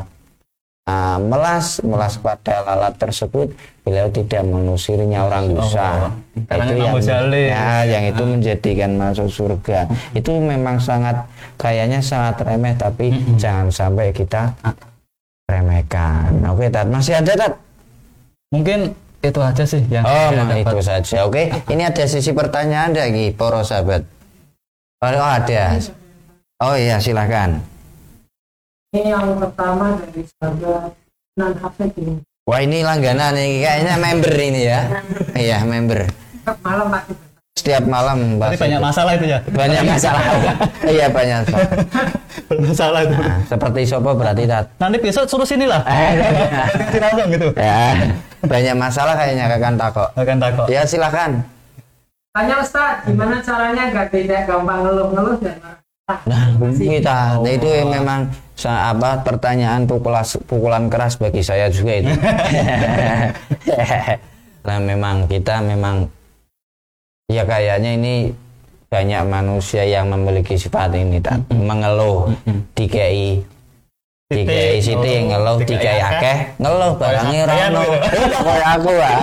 [SPEAKER 1] ah, melas melas pada lalat tersebut beliau tidak mengusirnya orang dosa.
[SPEAKER 2] Karena
[SPEAKER 1] itu yang ya, yang itu menjadikan masuk surga. Itu memang sangat kayaknya sangat remeh tapi jangan sampai kita remehkan. Oke tat masih ada tat
[SPEAKER 2] Mungkin itu aja sih yang
[SPEAKER 1] oh
[SPEAKER 2] saya
[SPEAKER 1] nah,
[SPEAKER 2] dapat.
[SPEAKER 1] itu saja. Oke ini ada sisi pertanyaan lagi poro sahabat. Oh, oh, ada. Oh iya silahkan
[SPEAKER 3] Ini yang pertama dari sahabat non hafid ini.
[SPEAKER 1] Wah ini langganan nih kayaknya member ini ya. Iya member.
[SPEAKER 3] Setiap malam pasti
[SPEAKER 1] Setiap malam
[SPEAKER 2] Tadi
[SPEAKER 1] bahas
[SPEAKER 2] banyak masalah itu ya.
[SPEAKER 1] banyak masalah. [laughs] iya banyak. masalah.
[SPEAKER 2] masalah itu.
[SPEAKER 1] Nah, seperti sopo berarti tat.
[SPEAKER 2] Nanti besok suruh sini lah.
[SPEAKER 1] Eh. [laughs]
[SPEAKER 2] Nanti langsung gitu.
[SPEAKER 1] Ya banyak masalah kayaknya kakak takok.
[SPEAKER 2] Akan takut.
[SPEAKER 1] Ya silakan.
[SPEAKER 3] Tanya Ustaz, gimana caranya gak tidak gampang ngeluh-ngeluh dan marah?
[SPEAKER 1] Nah, kita Nah, itu memang apa pertanyaan pukulas, pukulan keras bagi saya juga itu. [laughs] nah, memang kita memang ya kayaknya ini banyak manusia yang memiliki sifat ini tak mengeluh DKI DKI Siti
[SPEAKER 2] oh,
[SPEAKER 1] ngeluh
[SPEAKER 2] DKI
[SPEAKER 1] DKI
[SPEAKER 2] akeh.
[SPEAKER 1] ngeluh barangnya rano
[SPEAKER 2] gitu.
[SPEAKER 1] kaya aku ah.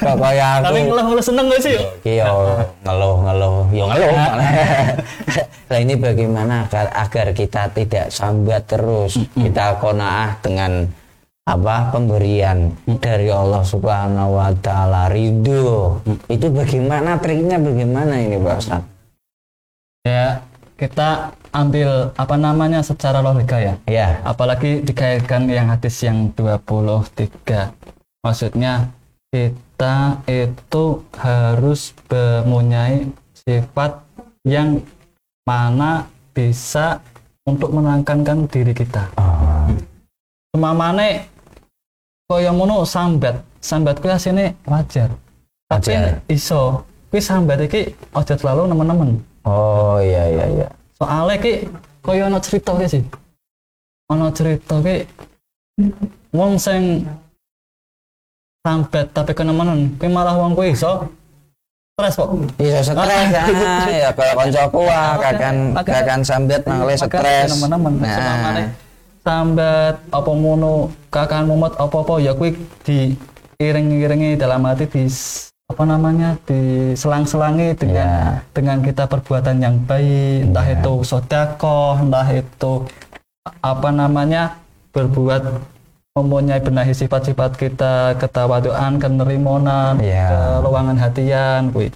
[SPEAKER 1] Kok kaya aku.
[SPEAKER 2] Tapi ngeluh-ngeluh seneng gak sih?
[SPEAKER 1] Iya, ngeluh ngeluh, yo ngeluh. Nah [laughs] ini bagaimana agar, agar kita tidak sambat terus, kita konaah dengan apa pemberian dari Allah Subhanahu Wa Taala. Ridho. Itu bagaimana triknya? Bagaimana ini Pak Ustaz?
[SPEAKER 2] Ya, kita ambil apa namanya secara logika ya.
[SPEAKER 1] Ya,
[SPEAKER 2] Apalagi dikaitkan yang hadis yang 23. Maksudnya kita itu harus mempunyai sifat yang mana bisa untuk menangkankan diri kita.
[SPEAKER 1] oh,
[SPEAKER 2] Semamane kaya ngono sambat. Sambat kuwi asine wajar. Tapi
[SPEAKER 1] Wajar.
[SPEAKER 2] iso kuwi sambat iki aja terlalu nemen-nemen.
[SPEAKER 1] oh iya iya iya.
[SPEAKER 2] Soalnya ki kaya ana cerita ki sih. Ana cerita ki wong sing sambat tapi kenemenan kuwi malah wong kuwi iso stres kok.
[SPEAKER 1] Bisa stres [laughs] ah, ya kalau ah kakan
[SPEAKER 2] Makanya-
[SPEAKER 1] kakan sambat nangale
[SPEAKER 2] Makanya
[SPEAKER 1] stres.
[SPEAKER 2] Nemen-nemen.
[SPEAKER 1] Nah,
[SPEAKER 2] sambat apa ngono kakan mumet apa-apa ya kuwi diiring-iringi dalam hati di apa namanya diselang-selangi dengan
[SPEAKER 1] Ya.
[SPEAKER 2] dengan kita perbuatan yang baik entah
[SPEAKER 1] Ya.
[SPEAKER 2] itu sodakoh entah itu apa namanya berbuat mempunyai benahi sifat-sifat kita ketawaduan kenerimonan
[SPEAKER 1] Ya.
[SPEAKER 2] keluangan hatian kuwi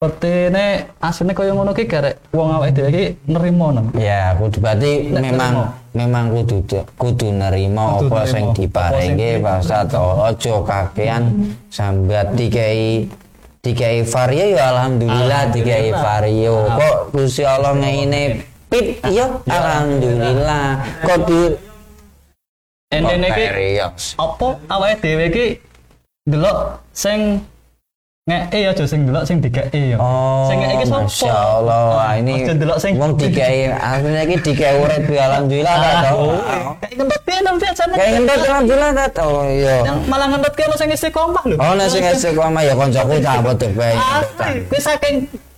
[SPEAKER 2] seperti ini aslinya kaya ngono ki garek wong awake dhewe iki nerimo nang
[SPEAKER 1] Ya, kudu berarti
[SPEAKER 2] Nek
[SPEAKER 1] memang memang kudu kudu nerima
[SPEAKER 2] Kudu
[SPEAKER 1] apa sing diparingi Pak Ustaz. Ojo kakean sambat dikai dikai vario ya alhamdulillah dikai vario. Kok Gusti Allah ngeine pit? Ya. alhamdulillah. Kok di
[SPEAKER 2] Endene
[SPEAKER 1] vario.
[SPEAKER 2] apa awake dhewe iki delok sing ngeke ya aja sing delok sing digeke ya.
[SPEAKER 1] Oh,
[SPEAKER 2] sing ngeke sapa?
[SPEAKER 1] Masya Allah, Wah, ini
[SPEAKER 2] Aja delok sing
[SPEAKER 1] wong dikai aslinya iki dikai urip ya alhamdulillah
[SPEAKER 2] Ah,
[SPEAKER 1] tau.
[SPEAKER 2] Kayak ngendot piye nang biasane.
[SPEAKER 1] Kayak ngendot alhamdulillah tak tau iya.
[SPEAKER 2] Malah ngendot ki ono sing istiqomah lho.
[SPEAKER 1] Oh, nasi ngasih koma ya koncoku tak betul baik.
[SPEAKER 2] Asli, kuwi saking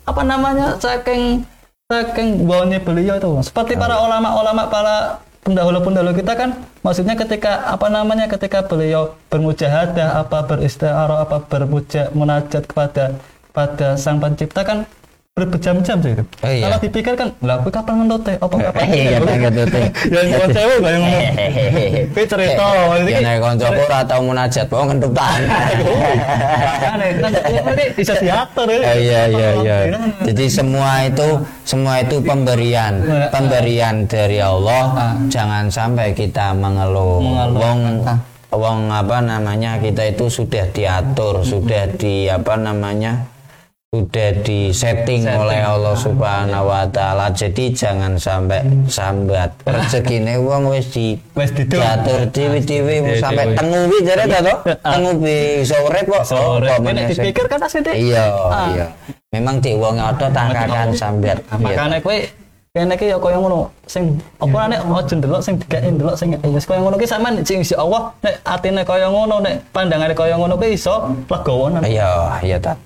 [SPEAKER 2] apa namanya? Saking saking bawanya beliau itu. Seperti para ulama-ulama para pendahulu-pendahulu kita kan maksudnya ketika apa namanya ketika beliau bermujahadah apa beristiarah apa bermuja munajat kepada pada sang pencipta kan berjam-jam sih itu.
[SPEAKER 1] Oh, iya.
[SPEAKER 2] Kalau dipikir kan, lah kuwi kapan ngendot teh? Apa kapan?
[SPEAKER 1] Iya, tak gitu teh.
[SPEAKER 2] Yang kon cewek gak yang ngomong. Kuwi cerita ini
[SPEAKER 1] Ya nek koncoku ora tau munajat, kok ngentutan.
[SPEAKER 2] Makanya, kan ini bisa diatur ya.
[SPEAKER 1] Ya, Iya iya iya. Jadi semua itu semua itu pemberian, pemberian dari Allah. Jangan sampai kita mengeluh.
[SPEAKER 2] Mengeluh.
[SPEAKER 1] Wong wong apa namanya kita itu sudah diatur, sudah di apa namanya sudah disetting oleh Allah Subhanahu wa taala. Jadi jangan sampai sambat. Rezekine wong wis di
[SPEAKER 2] didol.
[SPEAKER 1] diatur dewi-dewi
[SPEAKER 2] Dewi-dewi.
[SPEAKER 1] sampai tenguwi jare ta to? Tenguwi iso urip kok.
[SPEAKER 2] Sore,
[SPEAKER 1] Kok
[SPEAKER 2] dipikir kan asli deh.
[SPEAKER 1] Iya,
[SPEAKER 2] Ah.
[SPEAKER 1] iya. Memang di wong ada tangkakan sambat.
[SPEAKER 2] Nah, makanya kowe kene iki ya kaya ngono sing apa nek aja ndelok sing dikake ndelok sing ya wis kaya ngono ki sampean sing isi Allah nek atine kaya ngono nek pandangane kaya ngono ki iso legowo
[SPEAKER 1] Iya, iya tat.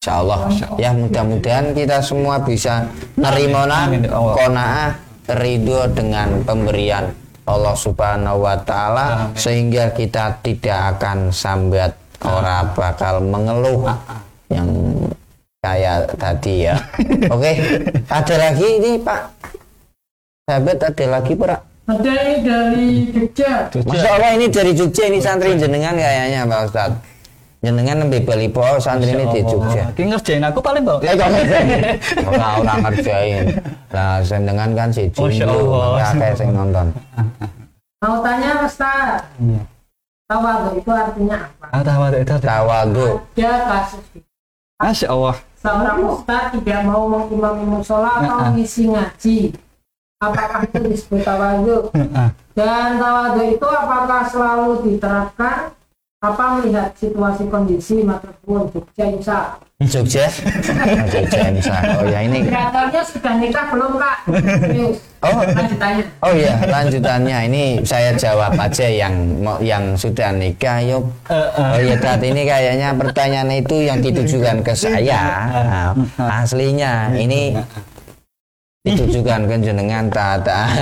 [SPEAKER 1] Insya Allah. Ya mudah-mudahan kita semua bisa nerima kona'ah ridho dengan pemberian Allah Subhanahu wa taala sehingga kita tidak akan sambat ora bakal mengeluh yang kayak tadi ya. [laughs] Oke, ada lagi ini Pak. Sahabat ada lagi Pak.
[SPEAKER 3] Ada ini dari Jogja.
[SPEAKER 1] Masya Allah ini dari Jogja ini santri jenengan kayaknya Pak Ustad. Jenengan lebih belipo santri ini di Jogja.
[SPEAKER 2] Ki ngerjain aku paling kok.
[SPEAKER 1] Eh, kok ngerjain? Ora orang ngerjain. Nah, jenengan kan si
[SPEAKER 2] Allah.
[SPEAKER 1] kayak sing nonton.
[SPEAKER 3] Mau tanya Ustaz,
[SPEAKER 2] Iya.
[SPEAKER 3] tawadhu itu artinya apa?
[SPEAKER 2] Ah, tahu ada itu.
[SPEAKER 1] Tawadu.
[SPEAKER 3] Ada kasus
[SPEAKER 2] Masya Allah.
[SPEAKER 3] seorang Ustaz tidak mau mengimami musola atau mengisi ngaji. Apakah itu disebut tawadhu?
[SPEAKER 2] Ah.
[SPEAKER 3] Dan tawadhu itu apakah selalu diterapkan apa melihat situasi kondisi Matrakuan Jogja Insya
[SPEAKER 1] Jogja? Oh, [laughs] Jogja Insya. oh ya ini
[SPEAKER 3] Kreatornya sudah nikah belum kak?
[SPEAKER 1] Oh.
[SPEAKER 3] Lanjutannya.
[SPEAKER 1] oh ya lanjutannya. Ini saya jawab aja yang yang sudah nikah yuk oh ya saat ini kayaknya pertanyaan itu yang ditujukan ke saya. Nah, aslinya ini ditujukan ke jenengan tata [laughs]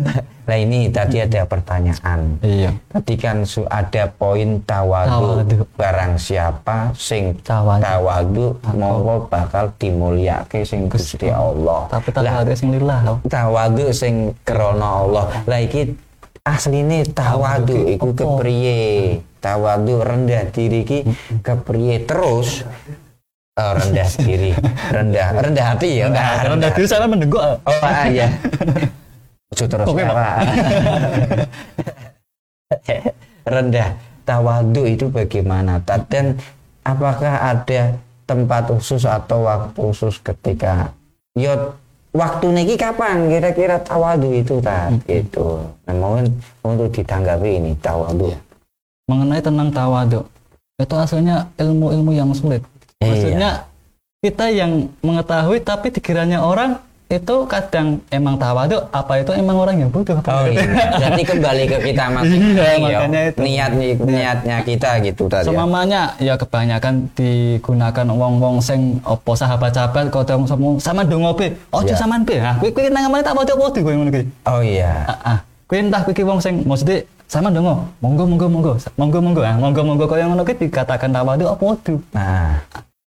[SPEAKER 1] [laughs] Nah ini tadi ada pertanyaan.
[SPEAKER 2] Iya.
[SPEAKER 1] Tadi kan su- ada poin tawadu
[SPEAKER 2] Tawadu.
[SPEAKER 1] barang siapa sing
[SPEAKER 2] Tawadu.
[SPEAKER 1] tawadu monggo bakal dimulyake sing Gusti Allah.
[SPEAKER 2] Tapi ada sing lillah loh.
[SPEAKER 1] tawadu sing krana Allah. Lah iki asline tawadu iku kepriye? Tawadu rendah diri ki kepriye terus Oh, rendah diri, [laughs] rendah rendah hati ya,
[SPEAKER 2] Nah, rendah diri sana mendenggok.
[SPEAKER 1] Oh ah, iya. [laughs] Ojo terus
[SPEAKER 2] Pak.
[SPEAKER 1] Pak. rendah tawadu itu bagaimana dan apakah ada tempat khusus atau waktu khusus ketika yo waktu niki kapan kira-kira tawadu itu tak gitu nah, mohon untuk ditanggapi ini tawadu
[SPEAKER 2] Mengenai tentang tawadu, itu aslinya ilmu-ilmu yang sulit.
[SPEAKER 1] Iya.
[SPEAKER 2] Maksudnya kita yang mengetahui tapi dikiranya orang itu kadang emang tawadu apa itu emang orang yang butuh apa
[SPEAKER 1] Oh iya, berarti kembali ke kita masing-masing
[SPEAKER 2] Iya,
[SPEAKER 1] ya.
[SPEAKER 2] makanya itu.
[SPEAKER 1] niat niatnya kita gitu tadi. ya.
[SPEAKER 2] Semamanya ya kebanyakan digunakan wong-wong sing opo sahabat-sahabat kadang semua sama dongo be. Ojo
[SPEAKER 1] Ya.
[SPEAKER 2] saman be. Ah, kowe kowe nang tak padha-padha kowe ngono kuwi.
[SPEAKER 1] Oh iya.
[SPEAKER 2] Ah, ah. Kowe entah ki wong sing maksudnya sama dongo. Monggo monggo monggo. Monggo monggo. Ah, monggo monggo kaya ngono kuwi dikatakan tawadu apa kudu.
[SPEAKER 1] Nah,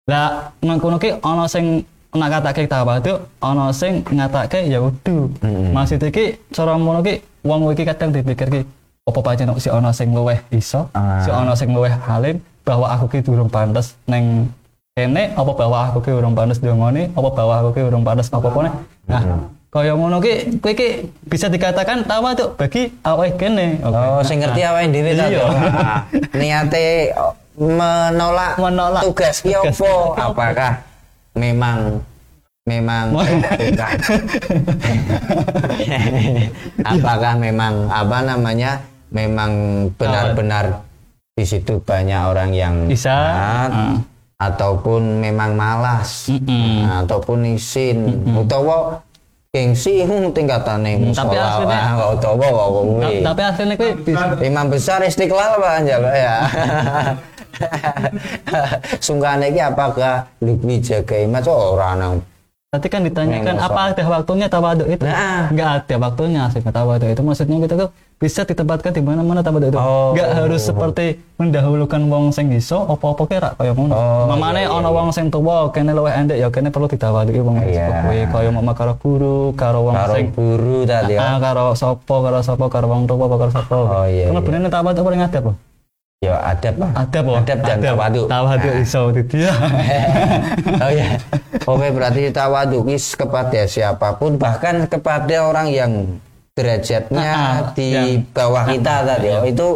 [SPEAKER 2] Lah ngono ki ana sing nakatake tawadu, ana sing ngatake ya kudu.
[SPEAKER 1] Mm-mm.
[SPEAKER 2] Maksud iki cara ngono ki wong iki kadang dipikir ki apa pancen si ana sing luweh iso,
[SPEAKER 1] Ah.
[SPEAKER 2] si ana sing luweh alim bahwa aku ki durung pantes neng kene apa bahwa aku ki urung pantes dongone apa bahwa aku ki urung pantes apa-apa nih. Nah, kaya ngono ki kowe ki bisa dikatakan tawadu bagi awake kene. Oke.
[SPEAKER 1] Oh, sing ngerti awake dhewe ta.
[SPEAKER 2] Iya. [laughs]
[SPEAKER 1] Niate menolak,
[SPEAKER 2] Menolak
[SPEAKER 1] tugas
[SPEAKER 2] tugas
[SPEAKER 1] apa?
[SPEAKER 2] apa? [laughs]
[SPEAKER 1] Apakah memang memang bukan. [laughs] Apakah memang apa namanya? Memang benar-benar di situ banyak orang yang
[SPEAKER 2] Bisa.
[SPEAKER 1] taat,
[SPEAKER 2] Ah.
[SPEAKER 1] ataupun memang malas
[SPEAKER 2] Mm-mm.
[SPEAKER 1] Nah, ataupun isin utawa gengsi hmm, tingkatane
[SPEAKER 2] Tapi aslinya-
[SPEAKER 1] ah, utawa kok
[SPEAKER 2] Ta-
[SPEAKER 1] kuwi
[SPEAKER 2] Tapi aslinya bisa
[SPEAKER 1] Imam besar istiqlal Pak ya. [laughs] [laughs] Sungkane iki apakah lebih jaga imat oh, ora nang.
[SPEAKER 2] Tadi kan ditanyakan
[SPEAKER 1] Memang
[SPEAKER 2] apa ada waktunya tawadu itu?
[SPEAKER 1] Nah.
[SPEAKER 2] Ada waktunya sih tawadu itu. Maksudnya kita tuh bisa ditempatkan di mana-mana tawadu itu.
[SPEAKER 1] Oh.
[SPEAKER 2] Harus seperti mendahulukan wong sing iso apa-apa kira kaya ngono.
[SPEAKER 1] Oh,
[SPEAKER 2] Mamane
[SPEAKER 1] iya, iya,
[SPEAKER 2] ana wong sing tuwa kene luwih endek ya kene perlu ditawaduki wong sing
[SPEAKER 1] Iya.
[SPEAKER 2] kowe kaya mama karo guru, karo wong sing
[SPEAKER 1] guru tadi
[SPEAKER 2] Ah,
[SPEAKER 1] ya.
[SPEAKER 2] karo sapa, karo sapa, karo wong tuwa, karo sapa.
[SPEAKER 1] Oh, iya,
[SPEAKER 2] Karena
[SPEAKER 1] iya.
[SPEAKER 2] bener tawadu paling ada apa?
[SPEAKER 1] Ya adab Pak.
[SPEAKER 2] Adab apa?
[SPEAKER 1] Adab dan tawadu.
[SPEAKER 2] Tawadu
[SPEAKER 1] Nah.
[SPEAKER 2] iso itu dia. [laughs]
[SPEAKER 1] oh ya. Oke berarti tawadu kis kepada siapa pun bahkan kepada orang yang derajatnya
[SPEAKER 2] Ah, ah,
[SPEAKER 1] di
[SPEAKER 2] yang-
[SPEAKER 1] bawah kita tadi oh, itu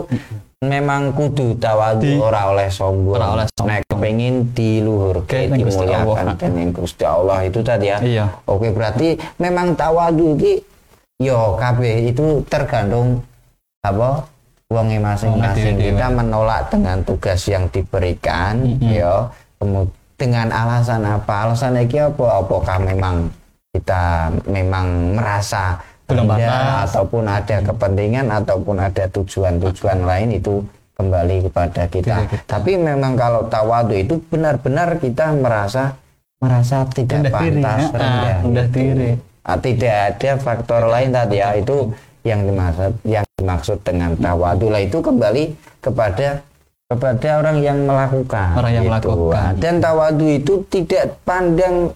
[SPEAKER 1] memang kudu tawadu
[SPEAKER 2] Di-
[SPEAKER 1] ora oleh sombong.
[SPEAKER 2] Ora oleh sombong.
[SPEAKER 1] Nek kepengin diluhurke, dimuliakan dening Gusti Allah itu tadi ya.
[SPEAKER 2] Iya.
[SPEAKER 1] Oke berarti memang tawadu iki yo kabeh itu tergantung apa wonge masing-masing kita menolak dengan tugas yang diberikan yo kemu- dengan alasan apa alasan iki apa apakah memang kita memang merasa
[SPEAKER 2] Belum
[SPEAKER 1] rendah
[SPEAKER 2] pantas.
[SPEAKER 1] ataupun ada kepentingan ataupun ada tujuan-tujuan lain itu kembali kepada kita.
[SPEAKER 2] Diri kita.
[SPEAKER 1] Tapi memang kalau tawadu itu benar-benar kita merasa merasa tidak
[SPEAKER 2] Rendah diri,
[SPEAKER 1] pantas
[SPEAKER 2] ya.
[SPEAKER 1] rendah.
[SPEAKER 2] Ah, rendah
[SPEAKER 1] gitu.
[SPEAKER 2] diri.
[SPEAKER 1] Ah, tidak ada faktor lain tadi ya itu yang dimaksud yang dimaksud dengan tawadu lah itu kembali kepada kepada orang yang melakukan
[SPEAKER 2] Orang yang
[SPEAKER 1] gitu.
[SPEAKER 2] melakukan.
[SPEAKER 1] Ah, dan tawadu itu tidak pandang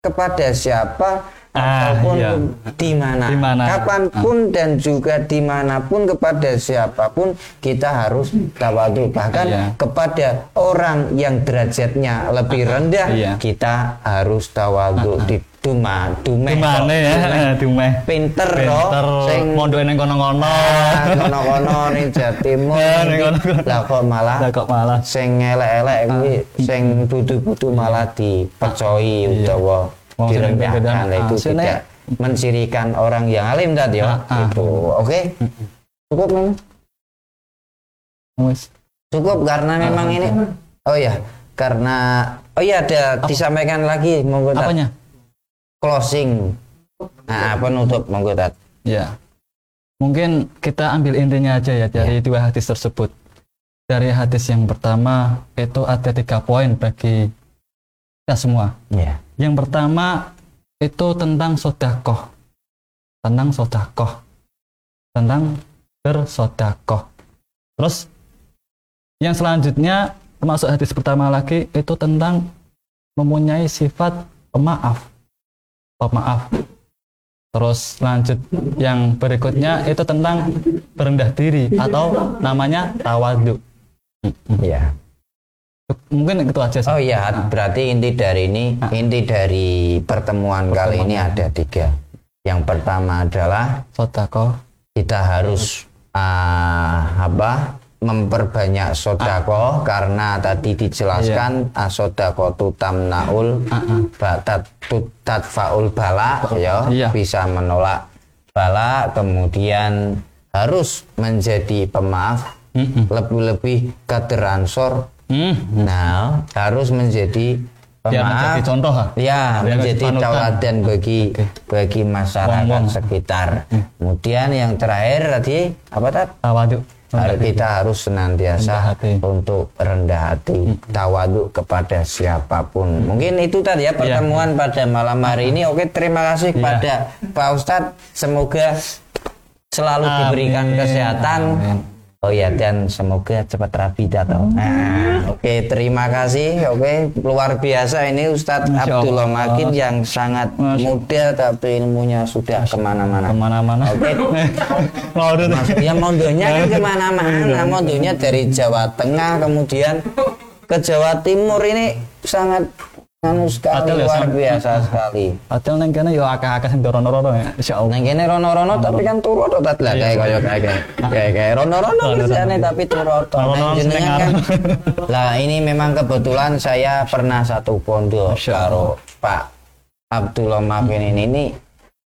[SPEAKER 1] kepada siapa
[SPEAKER 2] Ah,
[SPEAKER 1] ataupun
[SPEAKER 2] iya.
[SPEAKER 1] di mana
[SPEAKER 2] kapan
[SPEAKER 1] pun dan juga di mana pun kepada siapa pun kita harus tawadu bahkan
[SPEAKER 2] Iya.
[SPEAKER 1] kepada orang yang derajatnya lebih rendah
[SPEAKER 2] Iya.
[SPEAKER 1] kita harus tawadu di duma dume
[SPEAKER 2] Gimana ya? Dumeh.
[SPEAKER 1] pinter
[SPEAKER 2] Pinter,
[SPEAKER 1] loh sing
[SPEAKER 2] mondok neng kono-kono.
[SPEAKER 1] Ah, kono-kono ning Jatimur
[SPEAKER 2] Ah, [laughs] ning kono-kono.
[SPEAKER 1] lah kok malah
[SPEAKER 2] Lah kok malah
[SPEAKER 1] sing elek-elek kuwi sing butuh-butuh malah dipecoi utawa
[SPEAKER 2] Iya. Sing
[SPEAKER 1] direndahkan itu
[SPEAKER 2] Ah,
[SPEAKER 1] tidak mencirikan orang yang alim tadi ya
[SPEAKER 2] Ah, ah.
[SPEAKER 1] itu oke cukup memang. Cukup karena memang ini Oh ya, karena oh iya ada disampaikan lagi monggo.
[SPEAKER 2] Apanya?
[SPEAKER 1] Closing. Nah, penutup monggo Tat.
[SPEAKER 2] Ya. Mungkin kita ambil intinya aja ya dari dua hadis tersebut. Dari hadis yang pertama itu ada tiga poin bagi kita semua.
[SPEAKER 1] Ya.
[SPEAKER 2] Yang pertama itu tentang sodakoh. Tentang sodakoh. Tentang bersodakoh. Terus yang selanjutnya termasuk hadis pertama lagi itu tentang mempunyai sifat pemaaf. Pemaaf. Terus lanjut yang berikutnya itu tentang berendah diri atau namanya tawadu.
[SPEAKER 1] Ya.
[SPEAKER 2] Mungkin itu aja sih.
[SPEAKER 1] Oh iya, berarti inti dari ini, inti dari pertemuan kali ini ada tiga. Yang pertama adalah kita harus ah, apa memperbanyak sodako karena tadi dijelaskan ah, sodako tutam naul batat tutat faul bala ya
[SPEAKER 2] Iya.
[SPEAKER 1] bisa menolak bala kemudian harus menjadi pemaaf
[SPEAKER 2] Mm-mm.
[SPEAKER 1] lebih-lebih kateransor
[SPEAKER 2] Hmm.
[SPEAKER 1] nah harus menjadi
[SPEAKER 2] Biar menjadi
[SPEAKER 1] pemaaf
[SPEAKER 2] contoh?
[SPEAKER 1] Ya, menjadi tauladan bagi bagi masyarakat
[SPEAKER 2] Wong-wong.
[SPEAKER 1] sekitar. Kemudian yang terakhir tadi apa tadi?
[SPEAKER 2] Tawadu.
[SPEAKER 1] Kita harus senantiasa
[SPEAKER 2] Rendah hati.
[SPEAKER 1] untuk rendah hati, tawaduk kepada siapa pun. Mungkin itu tadi ya pertemuan pada malam hari ini. Oke, terima kasih kepada Pak Ustadz. Semoga selalu diberikan
[SPEAKER 2] Amin.
[SPEAKER 1] kesehatan.
[SPEAKER 2] Amin.
[SPEAKER 1] Oh ya dan semoga cepat rapi datang. Nah, oke terima kasih. Oke luar biasa ini Ustadz
[SPEAKER 2] Masya
[SPEAKER 1] Abdullah
[SPEAKER 2] Allah.
[SPEAKER 1] Makin yang sangat
[SPEAKER 2] Masya
[SPEAKER 1] muda tapi ilmunya sudah ke
[SPEAKER 2] mana-mana.
[SPEAKER 1] Ke
[SPEAKER 2] mana-mana. Oke. [laughs]
[SPEAKER 1] Mas, ya mondonya kan ke mana-mana. Mondonya dari Jawa Tengah kemudian ke Jawa Timur ini sangat anu sekali
[SPEAKER 2] Adil ya,
[SPEAKER 1] luar biasa sekali.
[SPEAKER 2] Padahal neng kene yo akeh-akeh sing dorono-rono ya. Insyaallah.
[SPEAKER 1] Neng kene rono-rono tapi kan turu to tat lah kayak kaya kayak kayak kayak rono-rono kerjane tapi turu to.
[SPEAKER 2] Rono-rono
[SPEAKER 1] Neng
[SPEAKER 2] seneng
[SPEAKER 1] jenengan kan. [laughs] Lah ini memang kebetulan saya pernah satu pondok karo Pak Abdullah Makin ini ini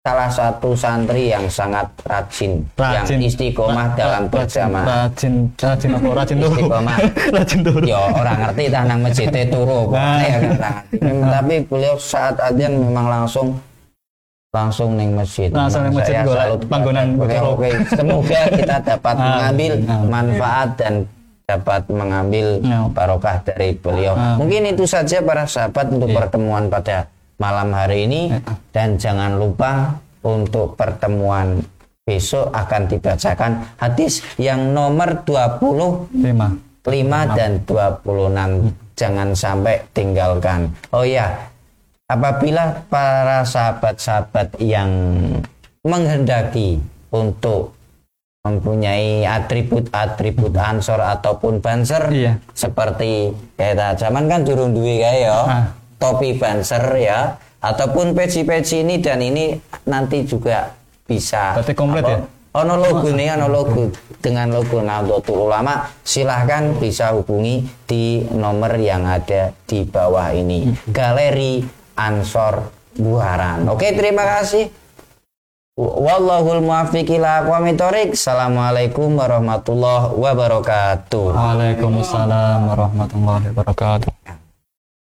[SPEAKER 1] salah satu santri yang sangat rajin, yang istiqomah dalam berjamaah.
[SPEAKER 2] Rajin, rajin apa? Rajin turu.
[SPEAKER 1] Istiqomah. [laughs]
[SPEAKER 2] Rajin turu.
[SPEAKER 1] Yo orang ngerti nang masjid turu
[SPEAKER 2] Nah.
[SPEAKER 1] pokoknya kan orang ngerti. Tapi beliau saat adzan memang langsung langsung neng masjid.
[SPEAKER 2] Langsung neng masjid
[SPEAKER 1] kepada
[SPEAKER 2] panggonan turu.
[SPEAKER 1] Oke, semoga kita dapat
[SPEAKER 2] Amin.
[SPEAKER 1] mengambil manfaat dan dapat mengambil
[SPEAKER 2] Ya.
[SPEAKER 1] barokah dari beliau. Mungkin itu saja para sahabat untuk
[SPEAKER 2] Iya.
[SPEAKER 1] pertemuan pada malam hari ini dan jangan lupa untuk pertemuan besok akan dibacakan. Hadis yang nomor 20
[SPEAKER 2] Lima.
[SPEAKER 1] 5 dan 26 jangan sampai tinggalkan. Oh ya apabila para sahabat-sahabat yang menghendaki untuk mempunyai atribut-atribut ansor ataupun banser
[SPEAKER 2] Iya.
[SPEAKER 1] seperti kayak zaman kan durung duwe kayak ya.
[SPEAKER 2] Ah.
[SPEAKER 1] Topi banser ya ataupun peci-peci ini dan ini nanti juga bisa
[SPEAKER 2] Berarti komplit ya?
[SPEAKER 1] ono logo nih ono logo dengan logo Nahdlatul Ulama silahkan bisa hubungi di nomor yang ada di bawah ini Galeri Ansor Buaran oke terima kasih Wallahul muwaffiq ila. Assalamualaikum warahmatullahi wabarakatuh.
[SPEAKER 2] Waalaikumsalam warahmatullahi wabarakatuh.